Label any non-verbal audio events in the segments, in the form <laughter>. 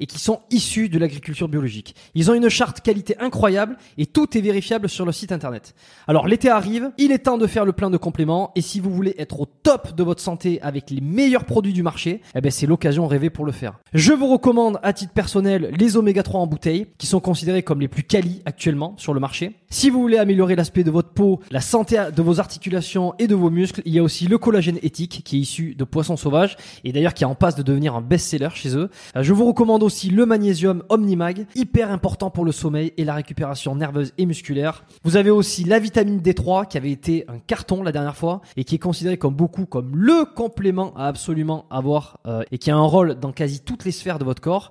et qui sont issus de l'agriculture biologique. Ils ont une charte qualité incroyable et tout est vérifiable sur le site internet. Alors l'été arrive, il est temps de faire le plein de compléments et si vous voulez être au top de votre santé avec les meilleurs produits du marché, eh ben c'est l'occasion rêvée pour le faire. Je vous recommande à titre personnel les oméga 3 en bouteille qui sont considérés comme les plus quali actuellement sur le marché. Si vous voulez améliorer l'aspect de votre peau, la santé de vos articulations et de vos muscles, il y a aussi le collagène éthique qui est issu de poissons sauvages et d'ailleurs qui est en passe de devenir un best-seller chez eux. Euh, je vous recommande aussi le magnésium Omnimag, hyper important pour le sommeil et la récupération nerveuse et musculaire. Vous avez aussi la vitamine D3 qui avait été un carton la dernière fois et qui est considéré comme beaucoup comme le complément à absolument avoir euh, et qui a un rôle dans quasi toutes les sphères de votre corps.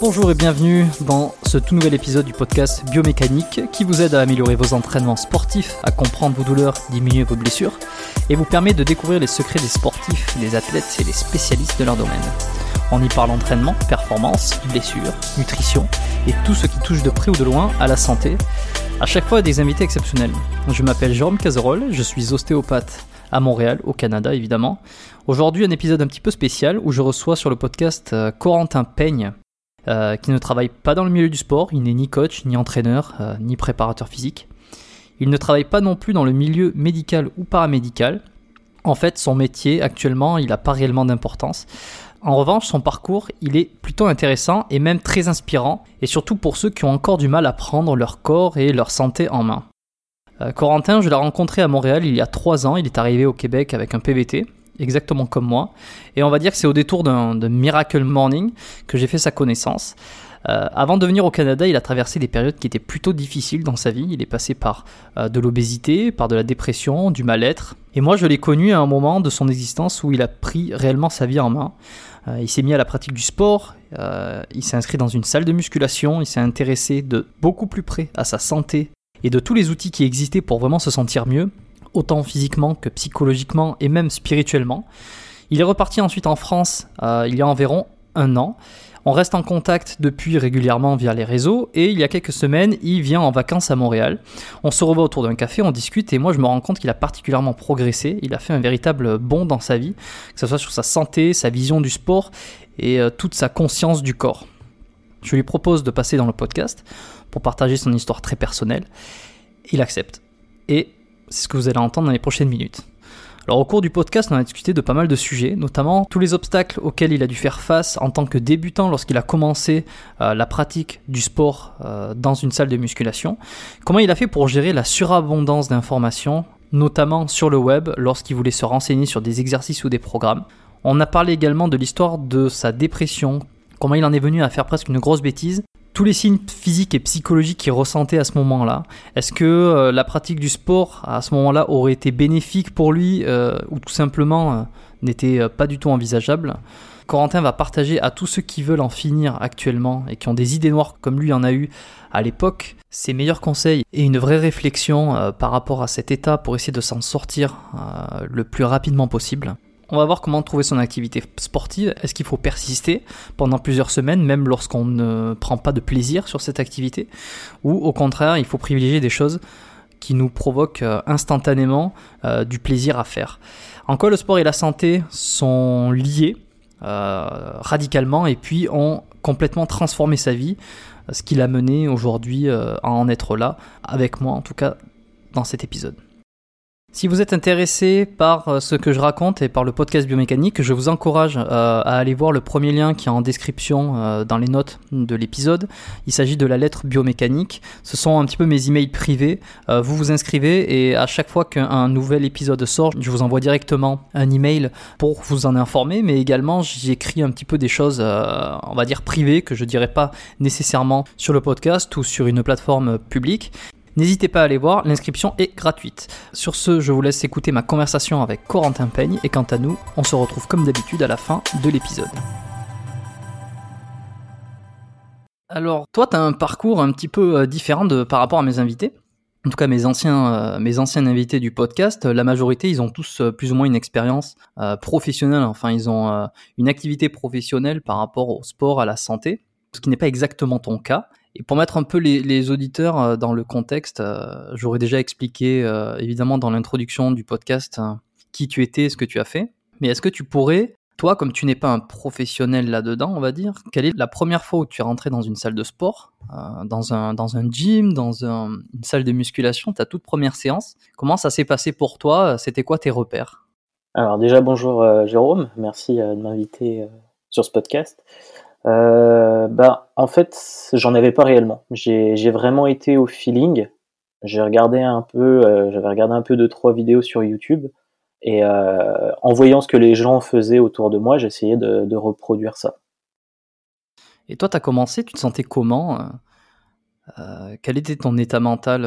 Bonjour et bienvenue dans ce tout nouvel épisode du podcast Biomécanique qui vous aide à améliorer vos entraînements sportifs, à comprendre vos douleurs, diminuer vos blessures et vous permet de découvrir les secrets des sportifs, des athlètes et des spécialistes de leur domaine. On y parle entraînement, performance, blessures, nutrition et tout ce qui touche de près ou de loin à la santé. À chaque fois des invités exceptionnels. Je m'appelle Jérôme Cazerolle, je suis ostéopathe à Montréal, au Canada évidemment. Aujourd'hui un épisode un petit peu spécial où je reçois sur le podcast euh, Corentin Peigne, euh, qui ne travaille pas dans le milieu du sport, il n'est ni coach, ni entraîneur, euh, ni préparateur physique. Il ne travaille pas non plus dans le milieu médical ou paramédical. En fait, son métier actuellement, il n'a pas réellement d'importance. En revanche, son parcours, il est plutôt intéressant et même très inspirant, et surtout pour ceux qui ont encore du mal à prendre leur corps et leur santé en main. Euh, Corentin, je l'ai rencontré à Montréal il y a trois ans, il est arrivé au Québec avec un PVT, exactement comme moi. Et on va dire que c'est au détour d'un Miracle Morning que j'ai fait sa connaissance. Euh, avant de venir au Canada, il a traversé des périodes qui étaient plutôt difficiles dans sa vie. Il est passé par euh, de l'obésité, par de la dépression, du mal-être. Et moi, je l'ai connu à un moment de son existence où il a pris réellement sa vie en main. Euh, il s'est mis à la pratique du sport, il s'est inscrit dans une salle de musculation, il s'est intéressé de beaucoup plus près à sa santé et de tous les outils qui existaient pour vraiment se sentir mieux autant physiquement que psychologiquement et même spirituellement. Il est reparti ensuite en France euh, il y a environ un an. On reste en contact depuis régulièrement via les réseaux et il y a quelques semaines, il vient en vacances à Montréal. On se revoit autour d'un café, on discute et moi je me rends compte qu'il a particulièrement progressé. Il a fait un véritable bond dans sa vie, que ce soit sur sa santé, sa vision du sport et euh, toute sa conscience du corps. Je lui propose de passer dans le podcast pour partager son histoire très personnelle. Il accepte. Et c'est ce que vous allez entendre dans les prochaines minutes. Alors au cours du podcast, on a discuté de pas mal de sujets, notamment tous les obstacles auxquels il a dû faire face en tant que débutant lorsqu'il a commencé euh, la pratique du sport euh, dans une salle de musculation, comment il a fait pour gérer la surabondance d'informations, notamment sur le web lorsqu'il voulait se renseigner sur des exercices ou des programmes? On a parlé également de l'histoire de sa dépression, comment il en est venu à faire presque une grosse bêtise tous les signes physiques et psychologiques qu'il ressentait à ce moment-là. Est-ce que euh, la pratique du sport à ce moment-là aurait été bénéfique pour lui euh, ou tout simplement euh, n'était pas du tout envisageable? Corentin va partager à tous ceux qui veulent en finir actuellement et qui ont des idées noires comme lui en a eu à l'époque ses meilleurs conseils et une vraie réflexion par rapport à cet état pour essayer de s'en sortir le plus rapidement possible. On va voir comment trouver son activité sportive. Est-ce qu'il faut persister pendant plusieurs semaines, même lorsqu'on ne prend pas de plaisir sur cette activité? Ou au contraire, il faut privilégier des choses qui nous provoquent euh, instantanément euh, du plaisir à faire? En quoi le sport et la santé sont liés euh, radicalement et puis ont complètement transformé sa vie, ce qui l'a mené aujourd'hui à en être là, avec moi en tout cas, dans cet épisode? Si vous êtes intéressé par euh, ce que je raconte et par le podcast biomécanique, je vous encourage euh, à aller voir le premier lien qui est en description euh, dans les notes de l'épisode. Il s'agit de la lettre biomécanique. Ce sont un petit peu mes emails privés. vous vous inscrivez et à chaque fois qu'un nouvel épisode sort, je vous envoie directement un email pour vous en informer, mais également j'écris un petit peu des choses, on va dire privées, que je dirais pas nécessairement sur le podcast ou sur une plateforme publique. N'hésitez pas à aller voir, l'inscription est gratuite. Sur ce, je vous laisse écouter ma conversation avec Corentin Peigne et quant à nous, on se retrouve comme d'habitude à la fin de l'épisode. Alors, toi, tu as un parcours un petit peu euh, différent de, par rapport à mes invités. En tout cas, mes anciens, euh, invités du podcast, la majorité, ils ont tous euh, plus ou moins une expérience professionnelle. Enfin, ils ont une activité professionnelle par rapport au sport, à la santé, ce qui n'est pas exactement ton cas. Et pour mettre un peu les, auditeurs euh, dans le contexte, euh, j'aurais déjà expliqué euh, évidemment dans l'introduction du podcast qui tu étais, ce que tu as fait. Mais est-ce que tu pourrais, toi, comme tu n'es pas un professionnel là-dedans, on va dire, quelle est la première fois où tu es rentré dans une salle de sport, dans, un, dans un gym, dans une salle de musculation, ta toute première séance? Comment ça s'est passé pour toi? C'était quoi tes repères? Alors déjà, bonjour Jérôme, merci de m'inviter sur ce podcast. Euh, bah, en fait, j'en avais pas réellement. J'ai vraiment été au feeling. J'ai regardé un peu, euh, j'avais regardé un peu de trois vidéos sur YouTube et euh, en voyant ce que les gens faisaient autour de moi, j'essayais de, de, reproduire ça. Et toi, tu as commencé, tu te sentais comment Quel était ton état mental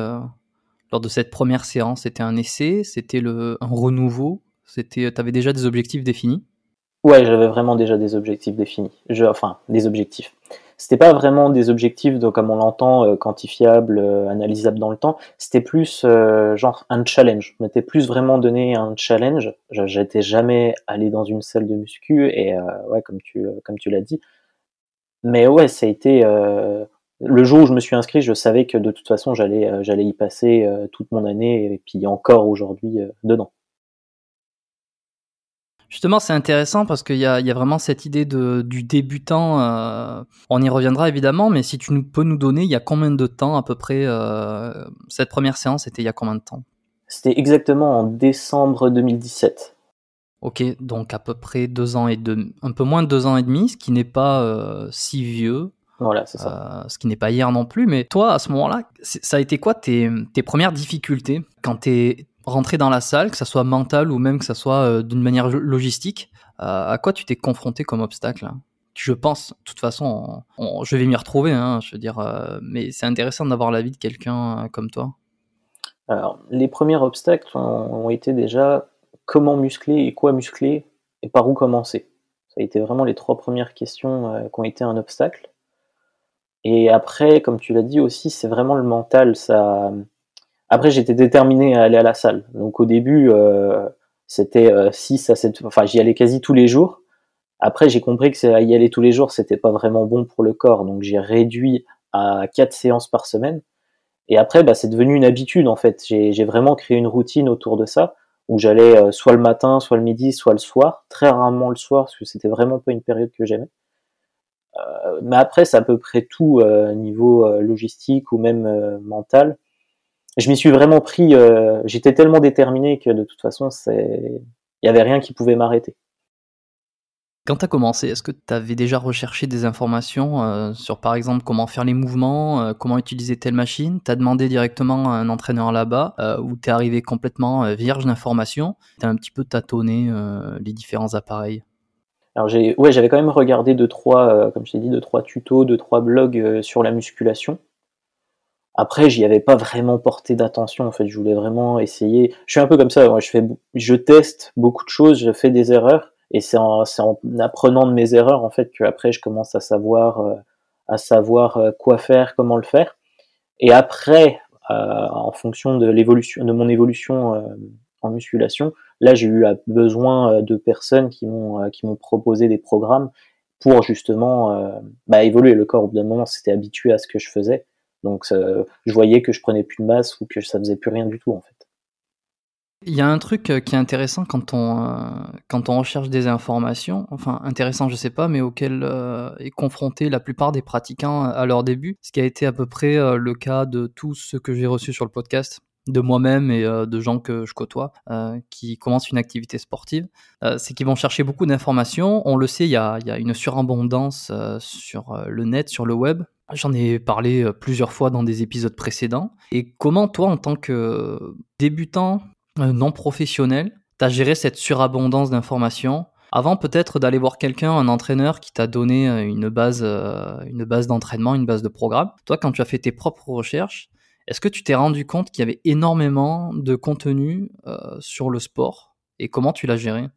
lors de cette première séance? C'était un essai? C'était un renouveau? C'était, avais déjà des objectifs définis? Ouais, j'avais vraiment déjà des objectifs définis. Je, enfin, des objectifs. C'était pas vraiment des objectifs de, comme on l'entend, euh, quantifiables, euh, analysables dans le temps. C'était plus euh, genre un challenge. Je m'étais plus vraiment donné un challenge. J'étais jamais allé dans une salle de muscu et ouais, comme tu comme tu l'as dit. Mais ouais, ça a été le jour où je me suis inscrit, je savais que de toute façon j'allais j'allais y passer toute mon année et puis encore aujourd'hui dedans. Justement, c'est intéressant parce qu'il y, y a, vraiment cette idée de, du débutant. Euh, on y reviendra évidemment, mais si tu nous, peux nous donner, il y a combien de temps à peu près euh, Cette première séance, c'était il y a combien de temps? C'était exactement en décembre 2017. Ok, donc à peu près deux ans et demi, un peu moins de deux ans et demi, ce qui n'est pas euh, si vieux. Voilà, c'est ça. ce qui n'est pas hier non plus. Mais toi, à ce moment-là, ça a été quoi tes, tes premières difficultés? Quand tu es rentrer dans la salle, que ça soit mental ou même que ça soit euh, d'une manière logistique, euh, à quoi tu t'es confronté comme obstacle hein? Je pense, de toute façon, je vais m'y retrouver, hein, je veux dire, euh, mais c'est intéressant d'avoir l'avis de quelqu'un comme toi. Alors, les premiers obstacles ont, été déjà comment muscler et quoi muscler et par où commencer. Ça a été vraiment les trois premières questions qui ont été un obstacle. Et après, comme tu l'as dit aussi, c'est vraiment le mental. Ça, après, j'étais déterminé à aller à la salle. Donc au début, euh, c'était 6 euh, à 7, enfin j'y allais quasi tous les jours. Après, j'ai compris que y aller tous les jours, c'était pas vraiment bon pour le corps, donc j'ai réduit à 4 séances par semaine. Et après, bah, c'est devenu une habitude en fait. J'ai vraiment créé une routine autour de ça, où j'allais euh, soit le matin, soit le midi, soit le soir. Très rarement le soir, parce que c'était vraiment pas une période que j'aimais. Euh, mais après, c'est à peu près tout niveau logistique ou même mental je m'y suis vraiment pris. Euh, j'étais tellement déterminé que de toute façon, c'est il n'y avait rien qui pouvait m'arrêter. Quand tu as commencé, est-ce que tu avais déjà recherché des informations euh, sur, par exemple, comment faire les mouvements, euh, comment utiliser telle machine? Tu as demandé directement à un entraîneur là-bas ou tu es arrivé complètement vierge d'informations? Tu as un petit peu tâtonné les différents appareils? Alors j'ai, ouais, j'avais quand même regardé deux trois, comme je t'ai dit, deux trois tutos, deux trois blogs sur la musculation. Après, j'y avais pas vraiment porté d'attention. En fait, je voulais vraiment essayer. Je suis un peu comme ça. je fais, je teste beaucoup de choses, je fais des erreurs, et c'est en, apprenant de mes erreurs en fait que après je commence à savoir euh, à savoir euh, quoi faire, comment le faire. Et après, euh, en fonction de l'évolution de mon évolution en musculation, là j'ai eu besoin de personnes qui m'ont qui m'ont proposé des programmes pour justement bah, évoluer. Le corps au bout d'un moment s'était habitué à ce que je faisais, donc je voyais que je prenais plus de masse ou que ça faisait plus rien du tout en fait. Il y a un truc euh, qui est intéressant quand on, euh, quand on recherche des informations, enfin intéressant je sais pas, mais auquel euh, est confronté la plupart des pratiquants à leur début, ce qui a été à peu près le cas de tous ceux que j'ai reçus sur le podcast, de moi-même et de gens que je côtoie, qui commencent une activité sportive, c'est qu'ils vont chercher beaucoup d'informations. On le sait, il y a, il y a une surabondance sur le net, sur le web, J'en ai parlé plusieurs fois dans des épisodes précédents. Et comment toi, en tant que débutant euh, non professionnel, tu as géré cette surabondance d'informations avant peut-être d'aller voir quelqu'un, un entraîneur qui t'a donné euh, une base, euh, une base d'entraînement, une base de programme? Toi, quand tu as fait tes propres recherches, est-ce que tu t'es rendu compte qu'il y avait énormément de contenu sur le sport? Et comment tu l'as géré?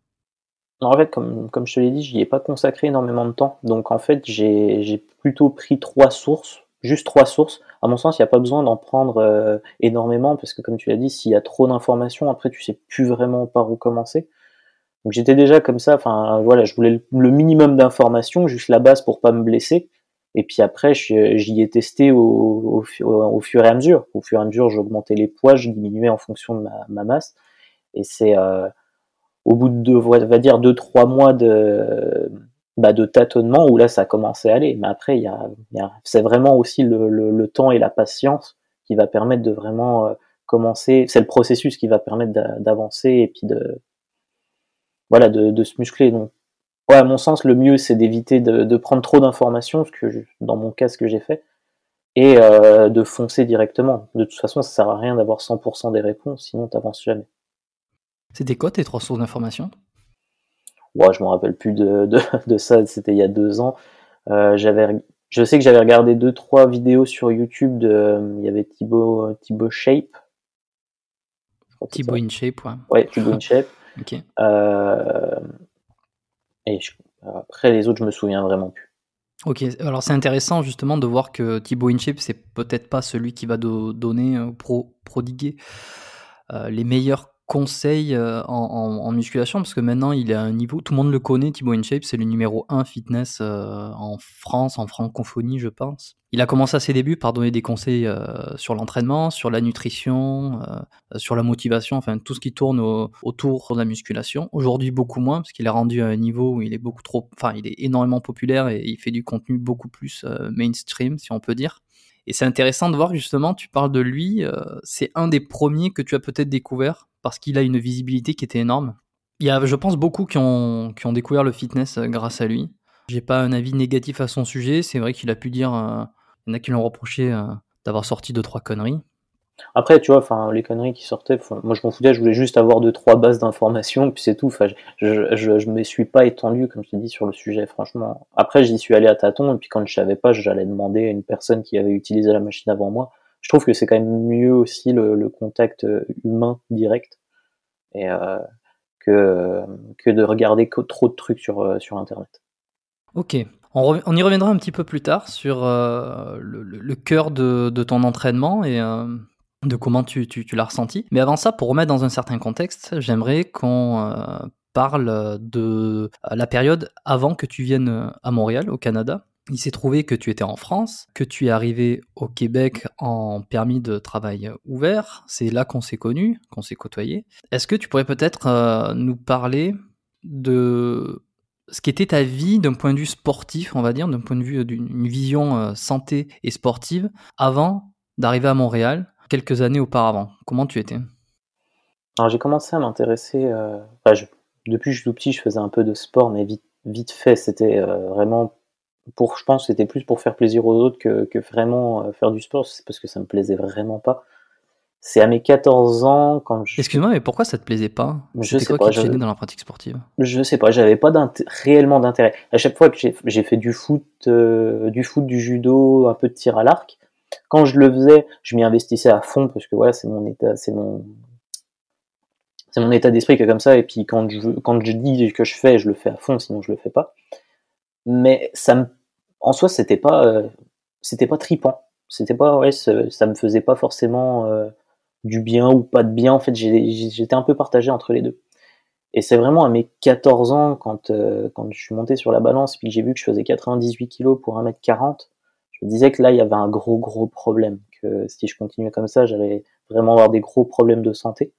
En fait, comme, comme je te l'ai dit, je n'y ai pas consacré énormément de temps. Donc en fait, j'ai plutôt pris trois sources juste trois sources. À mon sens, il n'y a pas besoin d'en prendre euh, énormément parce que, comme tu l'as dit, s'il y a trop d'informations, après, tu sais plus vraiment par où commencer. Donc j'étais déjà comme ça. Enfin, voilà, je voulais le minimum d'informations, juste la base pour pas me blesser. Et puis après, j'y ai testé au, fur et à mesure. Au fur et à mesure, j'augmentais les poids, je diminuais en fonction de ma, masse. Et c'est euh, au bout de, deux, on va dire, deux trois mois de bah, de tâtonnement où là ça a commencé à aller. Mais après, il y a, c'est vraiment aussi le, le, temps et la patience qui va permettre de vraiment euh, commencer. C'est le processus qui va permettre d'avancer et puis de voilà de, de, se muscler. Donc, ouais, à mon sens, le mieux c'est d'éviter de, de, prendre trop d'informations, ce que dans mon cas ce que j'ai fait, et euh, de foncer directement. De toute façon, ça sert à rien d'avoir 100% des réponses, sinon t'avances jamais. C'était quoi tes trois sources d'informations Ouais, je me rappelle plus de, de, <laughs> de ça, c'était il y a deux ans. Euh, j'avais, je sais que j'avais regardé deux trois vidéos sur YouTube de, il y avait Thibaut, Thibaut Shape. Thibaut InShape, ouais. Ouais, Thibaut InShape. <laughs> ok. Euh, et après les autres, je me souviens vraiment plus. Ok, alors c'est intéressant justement de voir que Thibaut InShape, c'est peut-être pas celui qui va donner, euh, pro, prodiguer euh, les meilleurs conseil euh, en, musculation parce que maintenant il est à un niveau, tout le monde le connaît, Thibaut InShape, c'est le numéro 1 fitness euh, en France, en francophonie, je pense. Il a commencé à ses débuts par donner des conseils euh, sur l'entraînement, sur la nutrition, sur la motivation, enfin tout ce qui tourne autour de la musculation. Aujourd'hui, beaucoup moins parce qu'il est rendu à un niveau où il est beaucoup trop, enfin il est énormément populaire et il fait du contenu beaucoup plus mainstream, si on peut dire. Et c'est intéressant de voir justement, tu parles de lui, c'est un des premiers que tu as peut-être découvert parce qu'il a une visibilité qui était énorme. Il y a, je pense, beaucoup qui ont, découvert le fitness euh, grâce à lui. J'ai pas un avis négatif à son sujet. C'est vrai qu'il a pu dire, euh, il y en a qui l'ont reproché euh, d'avoir sorti deux trois conneries. Après, tu vois, les conneries qui sortaient, moi je m'en foutais, je voulais juste avoir deux trois bases d'informations, puis c'est tout. Enfin, je, je, je, me suis pas étendu, comme je t'ai dit, sur le sujet, franchement. Après, j'y suis allé à tâtons, et puis quand je savais pas, j'allais demander à une personne qui avait utilisé la machine avant moi je trouve que c'est quand même mieux aussi le, contact euh, humain direct et euh, que, que de regarder trop de trucs sur, euh, sur Internet. Ok, on, y reviendra un petit peu plus tard sur le, cœur de, ton entraînement et de comment tu, tu l'as ressenti. Mais avant ça, pour remettre dans un certain contexte, j'aimerais qu'on parle de la période avant que tu viennes à Montréal, au Canada. Il s'est trouvé que tu étais en France, que tu es arrivé au Québec en permis de travail ouvert. C'est là qu'on s'est connus, qu'on s'est côtoyés. Est-ce que tu pourrais peut-être euh, nous parler de ce qu'était ta vie d'un point de vue sportif, on va dire, d'un point de vue d'une vision euh, santé et sportive, avant d'arriver à Montréal, quelques années auparavant? Comment tu étais? Alors j'ai commencé à m'intéresser, euh, depuis que je suis tout petit, je faisais un peu de sport, mais vite, vite fait. C'était vraiment pour, je pense, c'était plus pour faire plaisir aux autres que, que vraiment faire du sport. C'est parce que ça me plaisait vraiment pas. C'est à mes 14 ans quand je. Excuse-moi, mais pourquoi ça te plaisait pas? Je sais quoi pas. qui te dans la pratique sportive? Je sais pas, j'avais pas réellement d'intérêt. À chaque fois que j'ai fait du foot, du foot, du judo, un peu de tir à l'arc, quand je le faisais, je m'y investissais à fond parce que voilà, c'est mon état, c'est mon, c'est mon état d'esprit qui est comme ça. Et puis quand je, quand je dis que je fais, je le fais à fond, sinon je le fais pas. Mais ça me, en soi, c'était pas, euh, c'était pas tripant. C'était pas, ouais, ça me faisait pas forcément euh, du bien ou pas de bien. En fait, j'étais un peu partagé entre les deux. Et c'est vraiment à mes 14 ans, quand, euh, quand je suis monté sur la balance, puis que j'ai vu que je faisais 98 kg pour 1m40, je me disais que là, il y avait un gros, gros problème. Que si je continuais comme ça, j'allais vraiment avoir des gros problèmes de santé.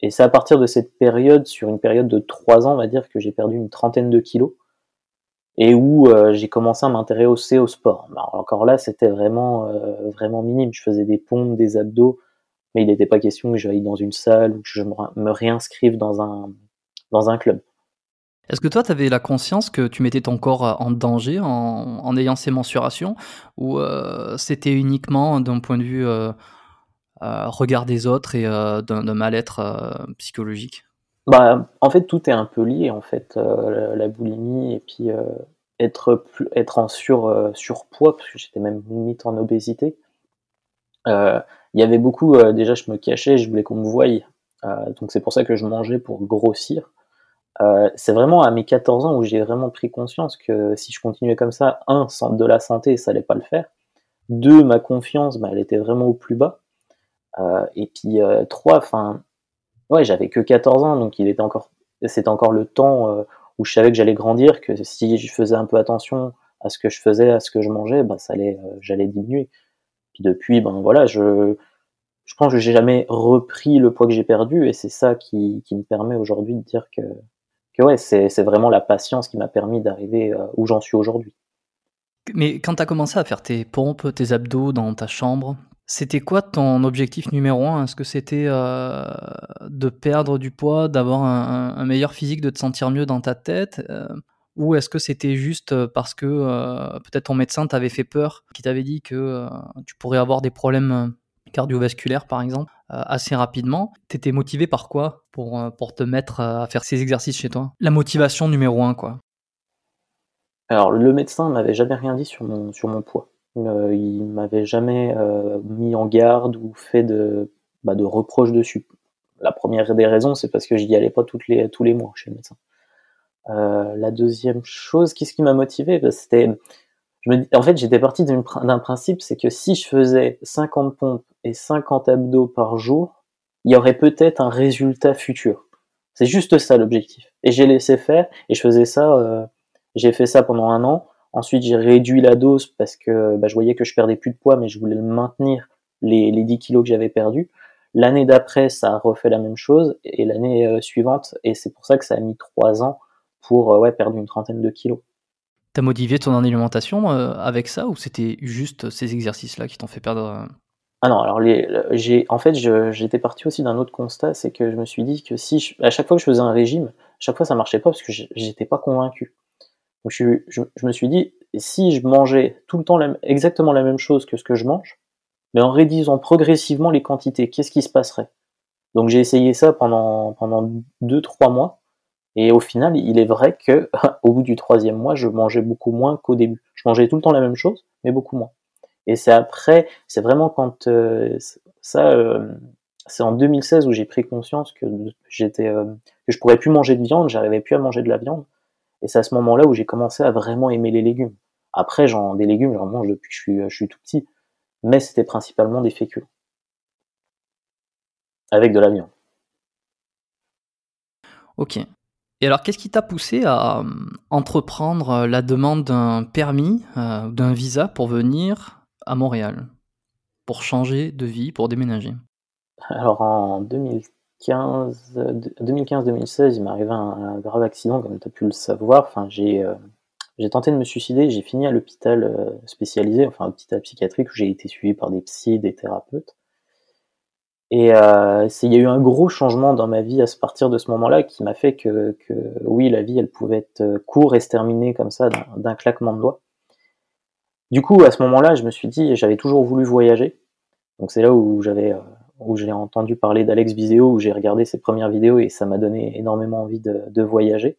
Et c'est à partir de cette période, sur une période de 3 ans, on va dire, que j'ai perdu une trentaine de kilos. Et où euh, j'ai commencé à m'intéresser au sport. Alors, encore là, c'était vraiment, euh, vraiment minime. Je faisais des pompes, des abdos, mais il n'était pas question que j'aille dans une salle ou que je me réinscrive dans un, dans un club. Est-ce que toi, tu avais la conscience que tu mettais ton corps euh, en danger en, ayant ces mensurations Ou c'était uniquement d'un point de vue regard des autres et d'un mal-être psychologique? Bah, En fait, tout est un peu lié, en fait, la, boulimie et puis être, être en sur, surpoids, parce que j'étais même limite en obésité. Il y avait beaucoup, déjà, je me cachais, je voulais qu'on me voie. donc c'est pour ça que je mangeais pour grossir. Euh, c'est vraiment à mes 14 ans où j'ai vraiment pris conscience que si je continuais comme ça, un, de la santé, ça allait pas le faire. Deux, ma confiance, bah, elle était vraiment au plus bas. Euh, et puis euh, trois, enfin, ouais, j'avais que 14 ans, donc il était encore, c'était encore le temps où je savais que j'allais grandir, que si je faisais un peu attention à ce que je faisais, à ce que je mangeais, bah, ça allait, j'allais diminuer. Puis depuis, ben voilà, je, je pense que j'ai jamais repris le poids que j'ai perdu, et c'est ça qui, me permet aujourd'hui de dire que que ouais, c'est vraiment la patience qui m'a permis d'arriver euh, où j'en suis aujourd'hui. Mais quand tu commencé à faire tes pompes, tes abdos dans ta chambre, c'était quoi ton objectif numéro un? Est-ce que c'était euh, de perdre du poids, d'avoir un, meilleur physique, de te sentir mieux dans ta tête euh, Ou est-ce que c'était juste parce que peut-être ton médecin t'avait fait peur, qui t'avait dit que tu pourrais avoir des problèmes cardiovasculaires par exemple euh, assez rapidement? Tu étais motivé par quoi? Pour, euh, te mettre euh, à faire ces exercices chez toi? La motivation numéro un, quoi? Alors, le médecin m'avait jamais rien dit sur mon poids. Il m'avait jamais mis en garde ou fait de, bah, de reproches dessus. La première des raisons, c'est parce que j'y allais pas toutes les, tous les mois chez le médecin. la deuxième chose, qu'est-ce qui m'a motivé? Bah, C'était en fait, j'étais parti d'un principe, c'est que si je faisais 50 pompes et 50 abdos par jour, il y aurait peut-être un résultat futur. C'est juste ça l'objectif. Et j'ai laissé faire, et je faisais ça, euh, j'ai fait ça pendant un an. Ensuite, j'ai réduit la dose parce que bah, je voyais que je perdais plus de poids, mais je voulais maintenir les, les 10 kilos que j'avais perdus. L'année d'après, ça a refait la même chose, et l'année euh, suivante, et c'est pour ça que ça a mis trois ans pour euh, ouais, perdre une trentaine de kilos. T'as modifié ton alimentation euh, avec ça ou c'était juste ces exercices-là qui t'ont fait perdre Ah non, alors j'ai, en fait, j'étais parti aussi d'un autre constat, c'est que je me suis dit que si à chaque fois que je faisais un régime, à chaque fois ça marchait pas parce que j'étais pas convaincu. Je, me suis dit, si je mangeais tout le temps exactement la même chose que ce que je mange, mais en réduisant progressivement les quantités, qu'est-ce qui se passerait? Donc j'ai essayé ça pendant pendant deux trois mois et au final, il est vrai que <laughs> au bout du troisième mois, je mangeais beaucoup moins qu'au début. Je mangeais tout le temps la même chose, mais beaucoup moins. Et c'est après, c'est vraiment quand euh, ça, euh, c'est en 2016 où j'ai pris conscience que j'étais, euh, que je pourrais plus manger de viande, j'arrivais plus à manger de la viande. Et c'est à ce moment-là où j'ai commencé à vraiment aimer les légumes. Après, j'en des légumes, j'en mange depuis que je suis, je suis tout petit, mais c'était principalement des féculents avec de la viande. Ok. Et alors, qu'est-ce qui t'a poussé à euh, entreprendre euh, la demande d'un permis, euh, d'un visa pour venir à Montréal, pour changer de vie, pour déménager? Alors, en 2015-2016, il m'est arrivé un, grave accident, comme tu as pu le savoir. Enfin, j'ai tenté de me suicider, j'ai fini à l'hôpital spécialisé, enfin, hôpital psychiatrique, où j'ai été suivi par des psys, des thérapeutes. Et euh, il y a eu un gros changement dans ma vie à partir de ce moment-là qui m'a fait que, que, oui, la vie, elle pouvait être courte et se terminer comme ça d'un claquement de doigts. Du coup, à ce moment-là, je me suis dit, j'avais toujours voulu voyager. Donc c'est là où j'avais, euh, où j'ai entendu parler d'Alex Viseo, où j'ai regardé ses premières vidéos et ça m'a donné énormément envie de, voyager.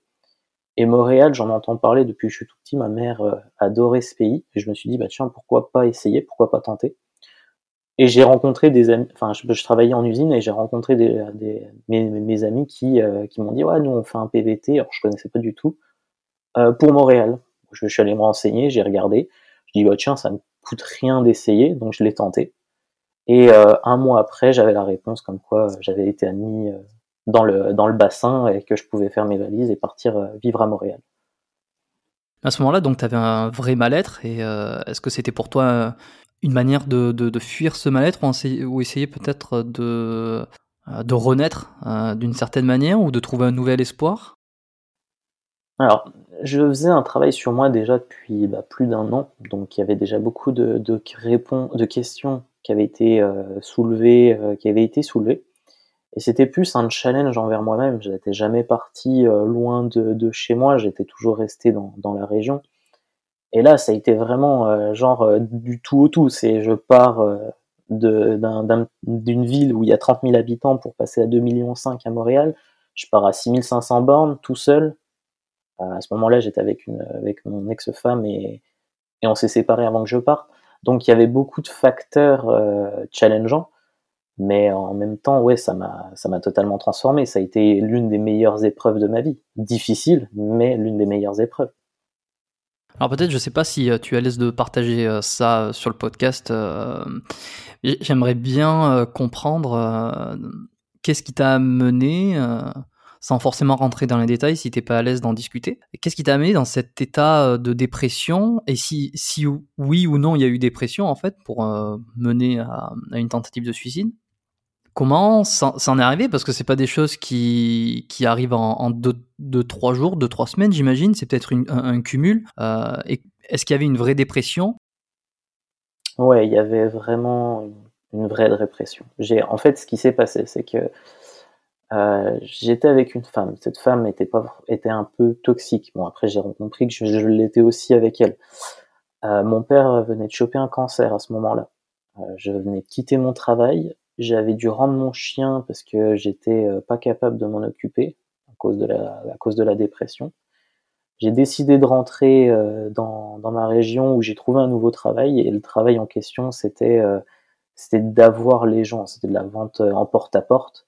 Et Montréal, j'en entends parler depuis que je suis tout petit. Ma mère euh, adorait ce pays et je me suis dit, bah tiens, pourquoi pas essayer, pourquoi pas tenter? Et j'ai rencontré des amis, enfin, je, travaillais en usine et j'ai rencontré des, mes, amis qui, euh, qui m'ont dit, ouais, nous on fait un PVT, alors je connaissais pas du tout, euh, pour Montréal. Je, je, suis allé me renseigner, j'ai regardé, je dis, bah tiens, ça me coûte rien d'essayer, donc je l'ai tenté. Et euh, un mois après, j'avais la réponse comme quoi j'avais été admis euh, dans le, dans le bassin et que je pouvais faire mes valises et partir euh, vivre à Montréal. À ce moment-là, donc, tu avais un vrai mal-être. Et est-ce que c'était pour toi une manière de, de, de fuir ce mal-être ou, ou, essayer peut-être de, de renaître d'une certaine manière ou de trouver un nouvel espoir? Alors, je faisais un travail sur moi déjà depuis bah, plus d'un an. Donc, il y avait déjà beaucoup de, de, de questions qui avaient été euh, soulevées, euh, qui avaient été soulevées. Et c'était plus un challenge envers moi-même. Je n'étais jamais parti euh, loin de, chez moi. J'étais toujours resté dans, la région. Et là, ça a été vraiment euh, genre du tout au tout. C'est je pars d'une ville où il y a 30 000 habitants pour passer à 2 millions 5 à Montréal. Je pars à 6500 bornes tout seul. à ce moment-là, j'étais avec mon ex-femme et on s'est séparés avant que je parte. Donc il y avait beaucoup de facteurs challengeants mais en même temps, ouais, ça m'a, totalement transformé. Ça a été l'une des meilleures épreuves de ma vie. Difficile, mais l'une des meilleures épreuves. Alors peut-être, je sais pas si euh, tu es à l'aise de partager euh, ça sur le podcast. Euh, j'aimerais bien comprendre qu'est-ce qui t'a amené, sans forcément rentrer dans les détails si t'es pas à l'aise d'en discuter. Qu'est-ce qui t'a amené dans cet état de dépression? Et si, si oui ou non il y a eu dépression en fait pour mener à, une tentative de suicide? Comment ça, en est arrivé? Parce que c'est pas des choses qui, qui arrivent en, en deux, deux, trois jours, deux, trois semaines, j'imagine. C'est peut-être un, un, cumul. Euh, Est-ce qu'il y avait une vraie dépression? Ouais, il y avait vraiment une vraie dépression. En fait, ce qui s'est passé, c'est que euh, j'étais avec une femme. Cette femme était, pas, était un peu toxique. Bon, après, j'ai compris que je, l'étais aussi avec elle. Euh, mon père venait de choper un cancer à ce moment-là. Euh, je venais de quitter mon travail j'avais dû rendre mon chien parce que j'étais pas capable de m'en occuper à cause de la, à cause de la dépression. J'ai décidé de rentrer dans, ma région où j'ai trouvé un nouveau travail et le travail en question c'était c'était d'avoir les gens, c'était de la vente en porte à porte.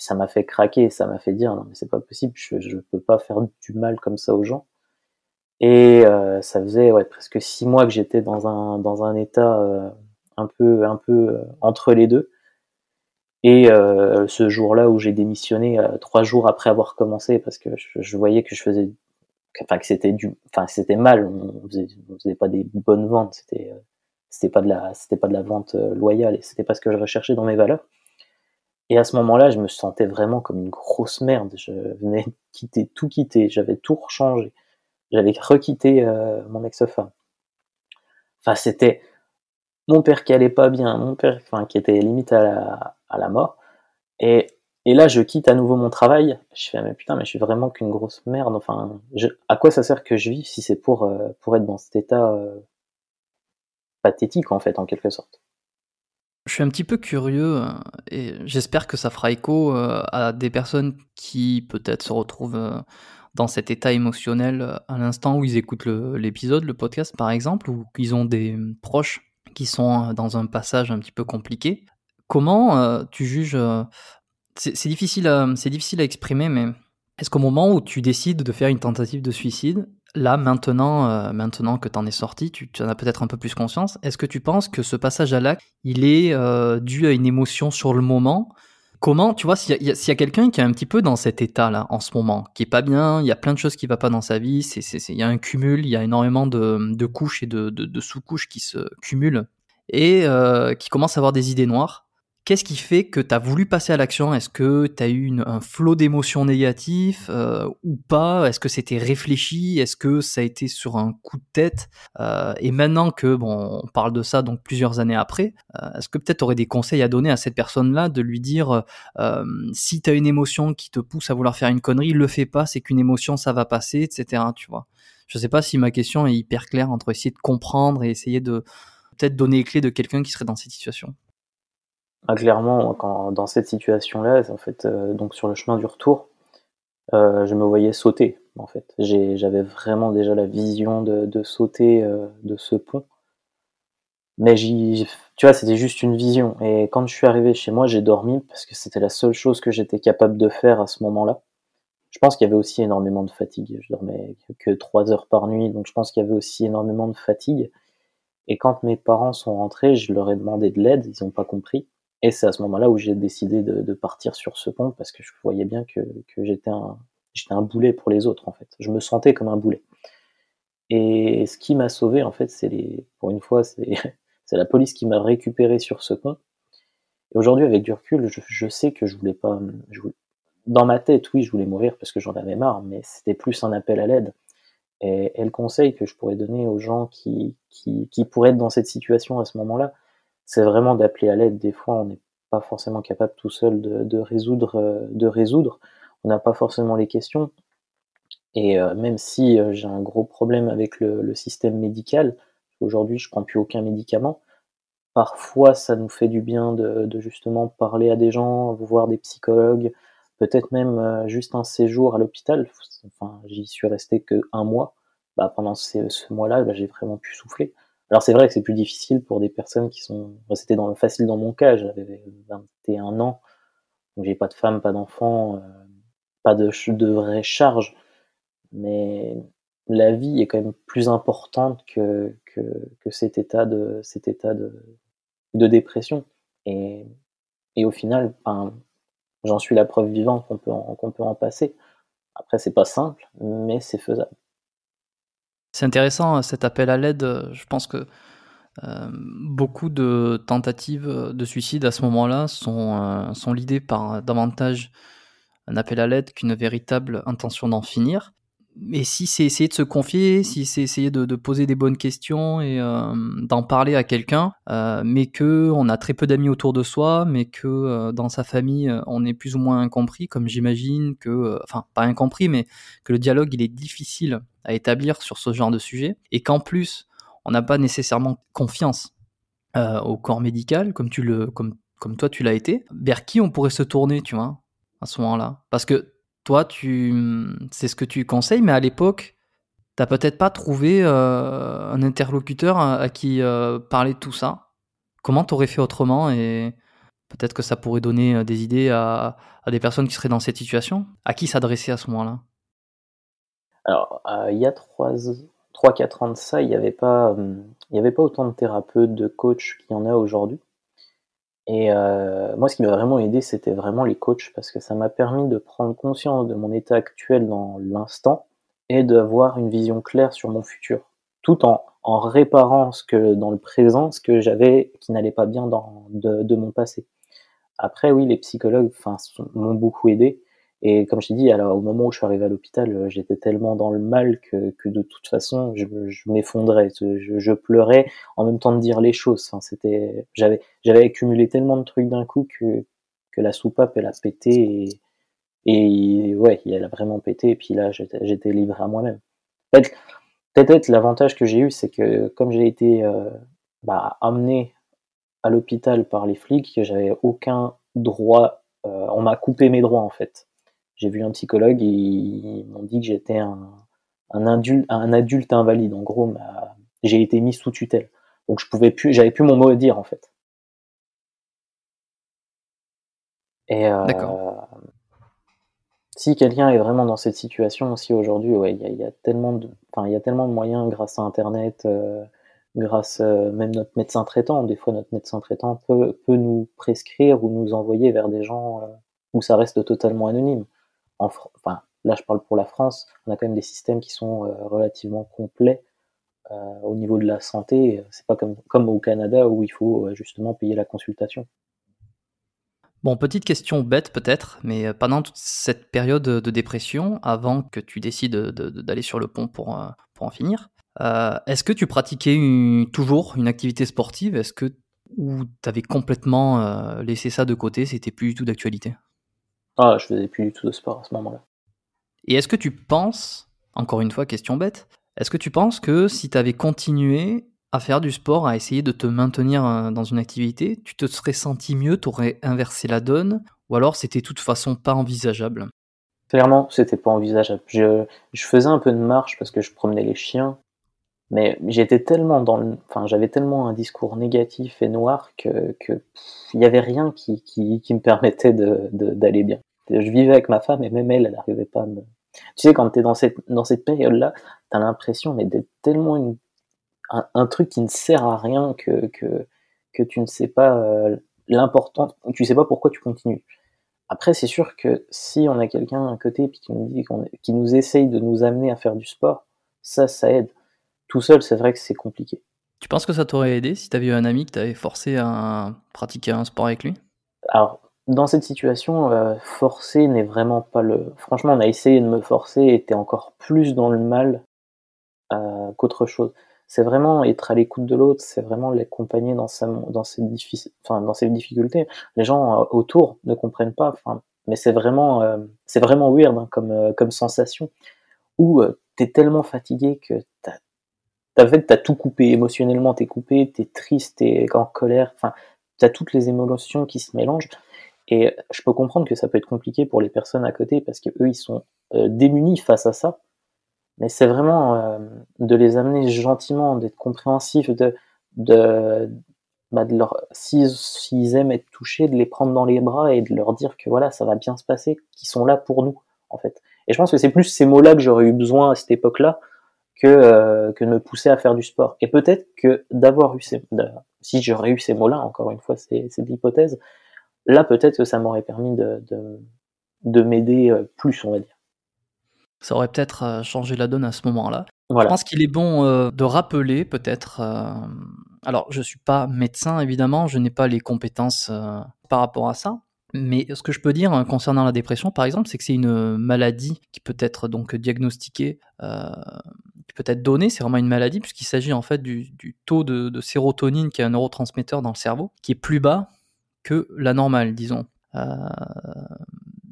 Ça m'a fait craquer, ça m'a fait dire non mais c'est pas possible, je, je peux pas faire du mal comme ça aux gens. Et euh, ça faisait presque six mois que j'étais dans un état euh, un peu peu entre les deux et euh, ce jour-là où j'ai démissionné euh, trois jours après avoir commencé parce que je, voyais que je faisais, enfin que c'était mal, on faisait, faisait pas des bonnes ventes, c'était, euh, c'était pas de la, c'était pas de la vente euh, loyale et c'était pas ce que je recherchais dans mes valeurs. Et à ce moment-là, je me sentais vraiment comme une grosse merde. Je venais quitter tout quitter, j'avais tout rechangé, j'avais requitté euh, mon ex-femme. Enfin, c'était mon père qui allait pas bien, mon père, enfin qui était limite à la mort. Et, là, je quitte à nouveau mon travail. Je fais, mais putain, mais je suis vraiment qu'une grosse merde. Enfin, à quoi ça sert que je vive si c'est pour, euh, être dans cet état euh, pathétique, en fait, en quelque sorte? Je suis un petit peu curieux euh, et j'espère que ça fera écho à des personnes qui peut-être se retrouvent dans cet état émotionnel à l'instant où ils écoutent l'épisode, le, podcast par exemple, ou qu'ils ont des proches qui sont dans un passage un petit peu compliqué. Comment euh, tu juges euh, c'est difficile à exprimer, mais est-ce qu'au moment où tu décides de faire une tentative de suicide, là maintenant, euh, maintenant que tu en es sorti, tu, en as peut-être un peu plus conscience, est-ce que tu penses que ce passage à l'acte, il est dû à une émotion sur le moment? Comment, tu vois, s'il y a, quelqu'un qui est un petit peu dans cet état-là en ce moment, qui est pas bien, il y a plein de choses qui ne vont pas dans sa vie, il y a un cumul, il y a énormément de, couches et de, de sous-couches qui se cumulent et qui commence à avoir des idées noires Qu'est-ce qui fait que tu as voulu passer à l'action? Est-ce que tu as eu un flot d'émotions négatifs euh, ou pas? Est-ce que c'était réfléchi? Est-ce que ça a été sur un coup de tête? Euh, Et maintenant que bon, on parle de ça donc plusieurs années après, euh, est-ce que peut-être tu aurais des conseils à donner à cette personne-là de lui dire si tu as une émotion qui te pousse à vouloir faire une connerie, le fais pas, c'est qu'une émotion, ça va passer, etc. Tu vois Je sais pas si ma question est hyper claire entre essayer de comprendre et essayer de peut-être donner les clés de quelqu'un qui serait dans cette situation. Ah, clairement, quand, dans cette situation-là, en fait, euh, donc sur le chemin du retour, euh, je me voyais sauter. En fait, j'avais vraiment déjà la vision de, sauter euh, de ce pont. Mais tu vois, c'était juste une vision. Et quand je suis arrivé chez moi, j'ai dormi parce que c'était la seule chose que j'étais capable de faire à ce moment-là. Je pense qu'il y avait aussi énormément de fatigue. Je dormais que trois heures par nuit, donc je pense qu'il y avait aussi énormément de fatigue. Et quand mes parents sont rentrés, je leur ai demandé de l'aide, ils n'ont pas compris. Et c'est à ce moment-là où j'ai décidé de, partir sur ce pont parce que je voyais bien que, j'étais un, un boulet pour les autres en fait. Je me sentais comme un boulet. Et ce qui m'a sauvé en fait, c'est les, pour une fois, c'est, <laughs> la police qui m'a récupéré sur ce pont. Et aujourd'hui, avec du recul, je, sais que je voulais pas, dans ma tête, oui, je voulais mourir parce que j'en avais marre, mais c'était plus un appel à l'aide. Et, le conseil que je pourrais donner aux gens qui, qui pourraient être dans cette situation à ce moment-là, c'est vraiment d'appeler à l'aide. Des fois, on n'est pas forcément capable tout seul de, résoudre, euh, de résoudre. On n'a pas forcément les questions. Et euh, même si euh, j'ai un gros problème avec le, système médical, aujourd'hui je prends plus aucun médicament, parfois ça nous fait du bien de, justement parler à des gens, voir des psychologues, peut-être même juste un séjour à l'hôpital. Enfin, j'y suis resté que un mois. Bah, pendant ce, mois-là, bah, j'ai vraiment pu souffler. Alors c'est vrai que c'est plus difficile pour des personnes qui sont. C'était dans, facile dans mon cas, j'avais 21 ans, donc j'ai pas de femme, pas d'enfant, euh, pas de, vraie charge. Mais la vie est quand même plus importante que, cet état de, cet état de, dépression. Et, au final, j'en suis la preuve vivante qu'on qu'on peut en passer. Après, c'est pas simple, mais c'est faisable. C'est intéressant euh, cet appel à l'aide. Euh, je pense que euh, beaucoup de tentatives de suicide à ce moment-là sont, sont l'idée par davantage un appel à l'aide qu'une véritable intention d'en finir mais si c'est essayer de se confier, si c'est essayer de, poser des bonnes questions et euh, d'en parler à quelqu'un, euh, mais que on a très peu d'amis autour de soi, mais que euh, dans sa famille on est plus ou moins incompris, comme j'imagine que, enfin pas incompris, mais que le dialogue il est difficile à établir sur ce genre de sujet, et qu'en plus on n'a pas nécessairement confiance au corps médical, comme tu le, comme comme toi tu l'as été, vers qui on pourrait se tourner, tu vois, à ce moment-là, parce que toi, tu, c'est ce que tu conseilles, mais à l'époque, t'as peut-être pas trouvé euh, un interlocuteur à, qui euh, parler de tout ça. Comment t'aurais fait autrement et peut-être que ça pourrait donner euh, des idées à, des personnes qui seraient dans cette situation? À qui s'adresser à ce moment-là? Alors, il y a 3-4 ans de ça, il n'y avait, pas, avait pas autant de thérapeutes, de coachs qu'il y en a aujourd'hui. Et euh, moi, ce qui m'a vraiment aidé, c'était vraiment les coachs, parce que ça m'a permis de prendre conscience de mon état actuel dans l'instant et d'avoir une vision claire sur mon futur, tout en, en réparant ce que dans le présent, ce que j'avais qui n'allait pas bien dans, de, de, mon passé. Après, oui, les psychologues m'ont beaucoup aidé. Et comme je t'ai dit, alors, au moment où je suis arrivé à l'hôpital, euh, j'étais tellement dans le mal que, que de toute façon, je, m'effondrais, je, pleurais en même temps de dire les choses. Enfin, c'était, j'avais, j'avais accumulé tellement de trucs d'un coup que, que la soupape, elle a pété et, et ouais, elle a vraiment pété. Et puis là, j'étais livré à moi-même. Peut-être, peut-être l'avantage que j'ai eu, c'est que comme j'ai été euh, bah, amené à l'hôpital par les flics, j'avais aucun droit. Euh, on m'a coupé mes droits en fait j'ai vu un psychologue et ils m'ont dit que j'étais un, un, adulte, un adulte invalide. En gros, j'ai été mis sous tutelle. Donc je pouvais plus, j'avais plus mon mot à dire en fait. Et euh, si quelqu'un est vraiment dans cette situation aussi aujourd'hui, ouais, il y, a tellement de, il y a tellement de moyens grâce à Internet, euh, grâce euh, même notre médecin traitant. Des fois, notre médecin traitant peut, peut nous prescrire ou nous envoyer vers des gens où ça reste totalement anonyme enfin, là je parle pour la France, on a quand même des systèmes qui sont euh, relativement complets euh, au niveau de la santé. C'est pas comme, au Canada où il faut euh, justement payer la consultation. Bon, petite question bête peut-être, mais pendant toute cette période de dépression, avant que tu décides d'aller sur le pont pour, pour en finir, est-ce que tu pratiquais toujours une activité sportive? Est-ce que ou tu avais complètement laissé ça de côté C'était plus du tout d'actualité? Ah, je faisais plus du tout de sport à ce moment-là. Et est-ce que tu penses, encore une fois, question bête, est-ce que tu penses que si tu avais continué à faire du sport, à essayer de te maintenir euh, dans une activité, tu te serais senti mieux, tu aurais inversé la donne, ou alors c'était de toute façon pas envisageable? Clairement, c'était pas envisageable. Je, je, faisais un peu de marche parce que je promenais les chiens, mais j'étais tellement dans le, enfin, j'avais tellement un discours négatif et noir que, que il y avait rien qui, qui, qui me permettait d'aller de, d'aller bien. Je vivais avec ma femme et même elle, elle n'arrivait pas à me. Tu sais, quand tu es dans cette, dans cette période-là, tu as l'impression d'être tellement une un, truc qui ne sert à rien que, que, que tu ne sais pas euh, l'important, tu sais pas pourquoi tu continues. Après, c'est sûr que si on a quelqu'un à côté puis qui nous dit qui nous essaye de nous amener à faire du sport, ça, ça aide. Tout seul, c'est vrai que c'est compliqué. Tu penses que ça t'aurait aidé si tu avais eu un ami qui t'avait forcé à pratiquer un sport avec lui? Alors, dans cette situation, euh, forcer n'est vraiment pas le. Franchement, on a essayé de me forcer et t'es encore plus dans le mal euh, qu'autre chose c'est vraiment être à l'écoute de l'autre, c'est vraiment l'accompagner dans, sa, dans, ses enfin, dans ses difficultés. Les gens euh, autour ne comprennent pas, mais c'est vraiment, c'est vraiment weird hein, comme, comme sensation, où tu es tellement fatigué que t'as, t'as tout coupé, émotionnellement t'es coupé, t'es triste, t'es en colère, enfin, t'as toutes les émotions qui se mélangent. Et je peux comprendre que ça peut être compliqué pour les personnes à côté parce que eux ils sont démunis face à ça mais c'est vraiment euh, de les amener gentiment, d'être compréhensif, de, de, bah de leur, s'ils aiment être touchés, de les prendre dans les bras et de leur dire que voilà, ça va bien se passer, qu'ils sont là pour nous, en fait. Et je pense que c'est plus ces mots-là que j'aurais eu besoin à cette époque-là que, euh, que de me pousser à faire du sport. Et peut-être que d'avoir eu ces, si j'aurais eu ces mots-là, encore une fois, c'est, c'est l'hypothèse, là peut-être que ça m'aurait permis de, de, de m'aider euh, plus, on va dire. Ça aurait peut-être euh, changé la donne à ce moment-là. Je pense qu'il est bon euh, de rappeler peut-être. Euh, alors, je suis pas médecin évidemment, je n'ai pas les compétences par rapport à ça. Mais ce que je peux dire concernant la dépression, par exemple, c'est que c'est une maladie qui peut être donc diagnostiquée, qui peut être donnée. C'est vraiment une maladie puisqu'il s'agit en fait du, taux de, de, sérotonine, qui est un neurotransmetteur dans le cerveau, qui est plus bas que la normale, disons.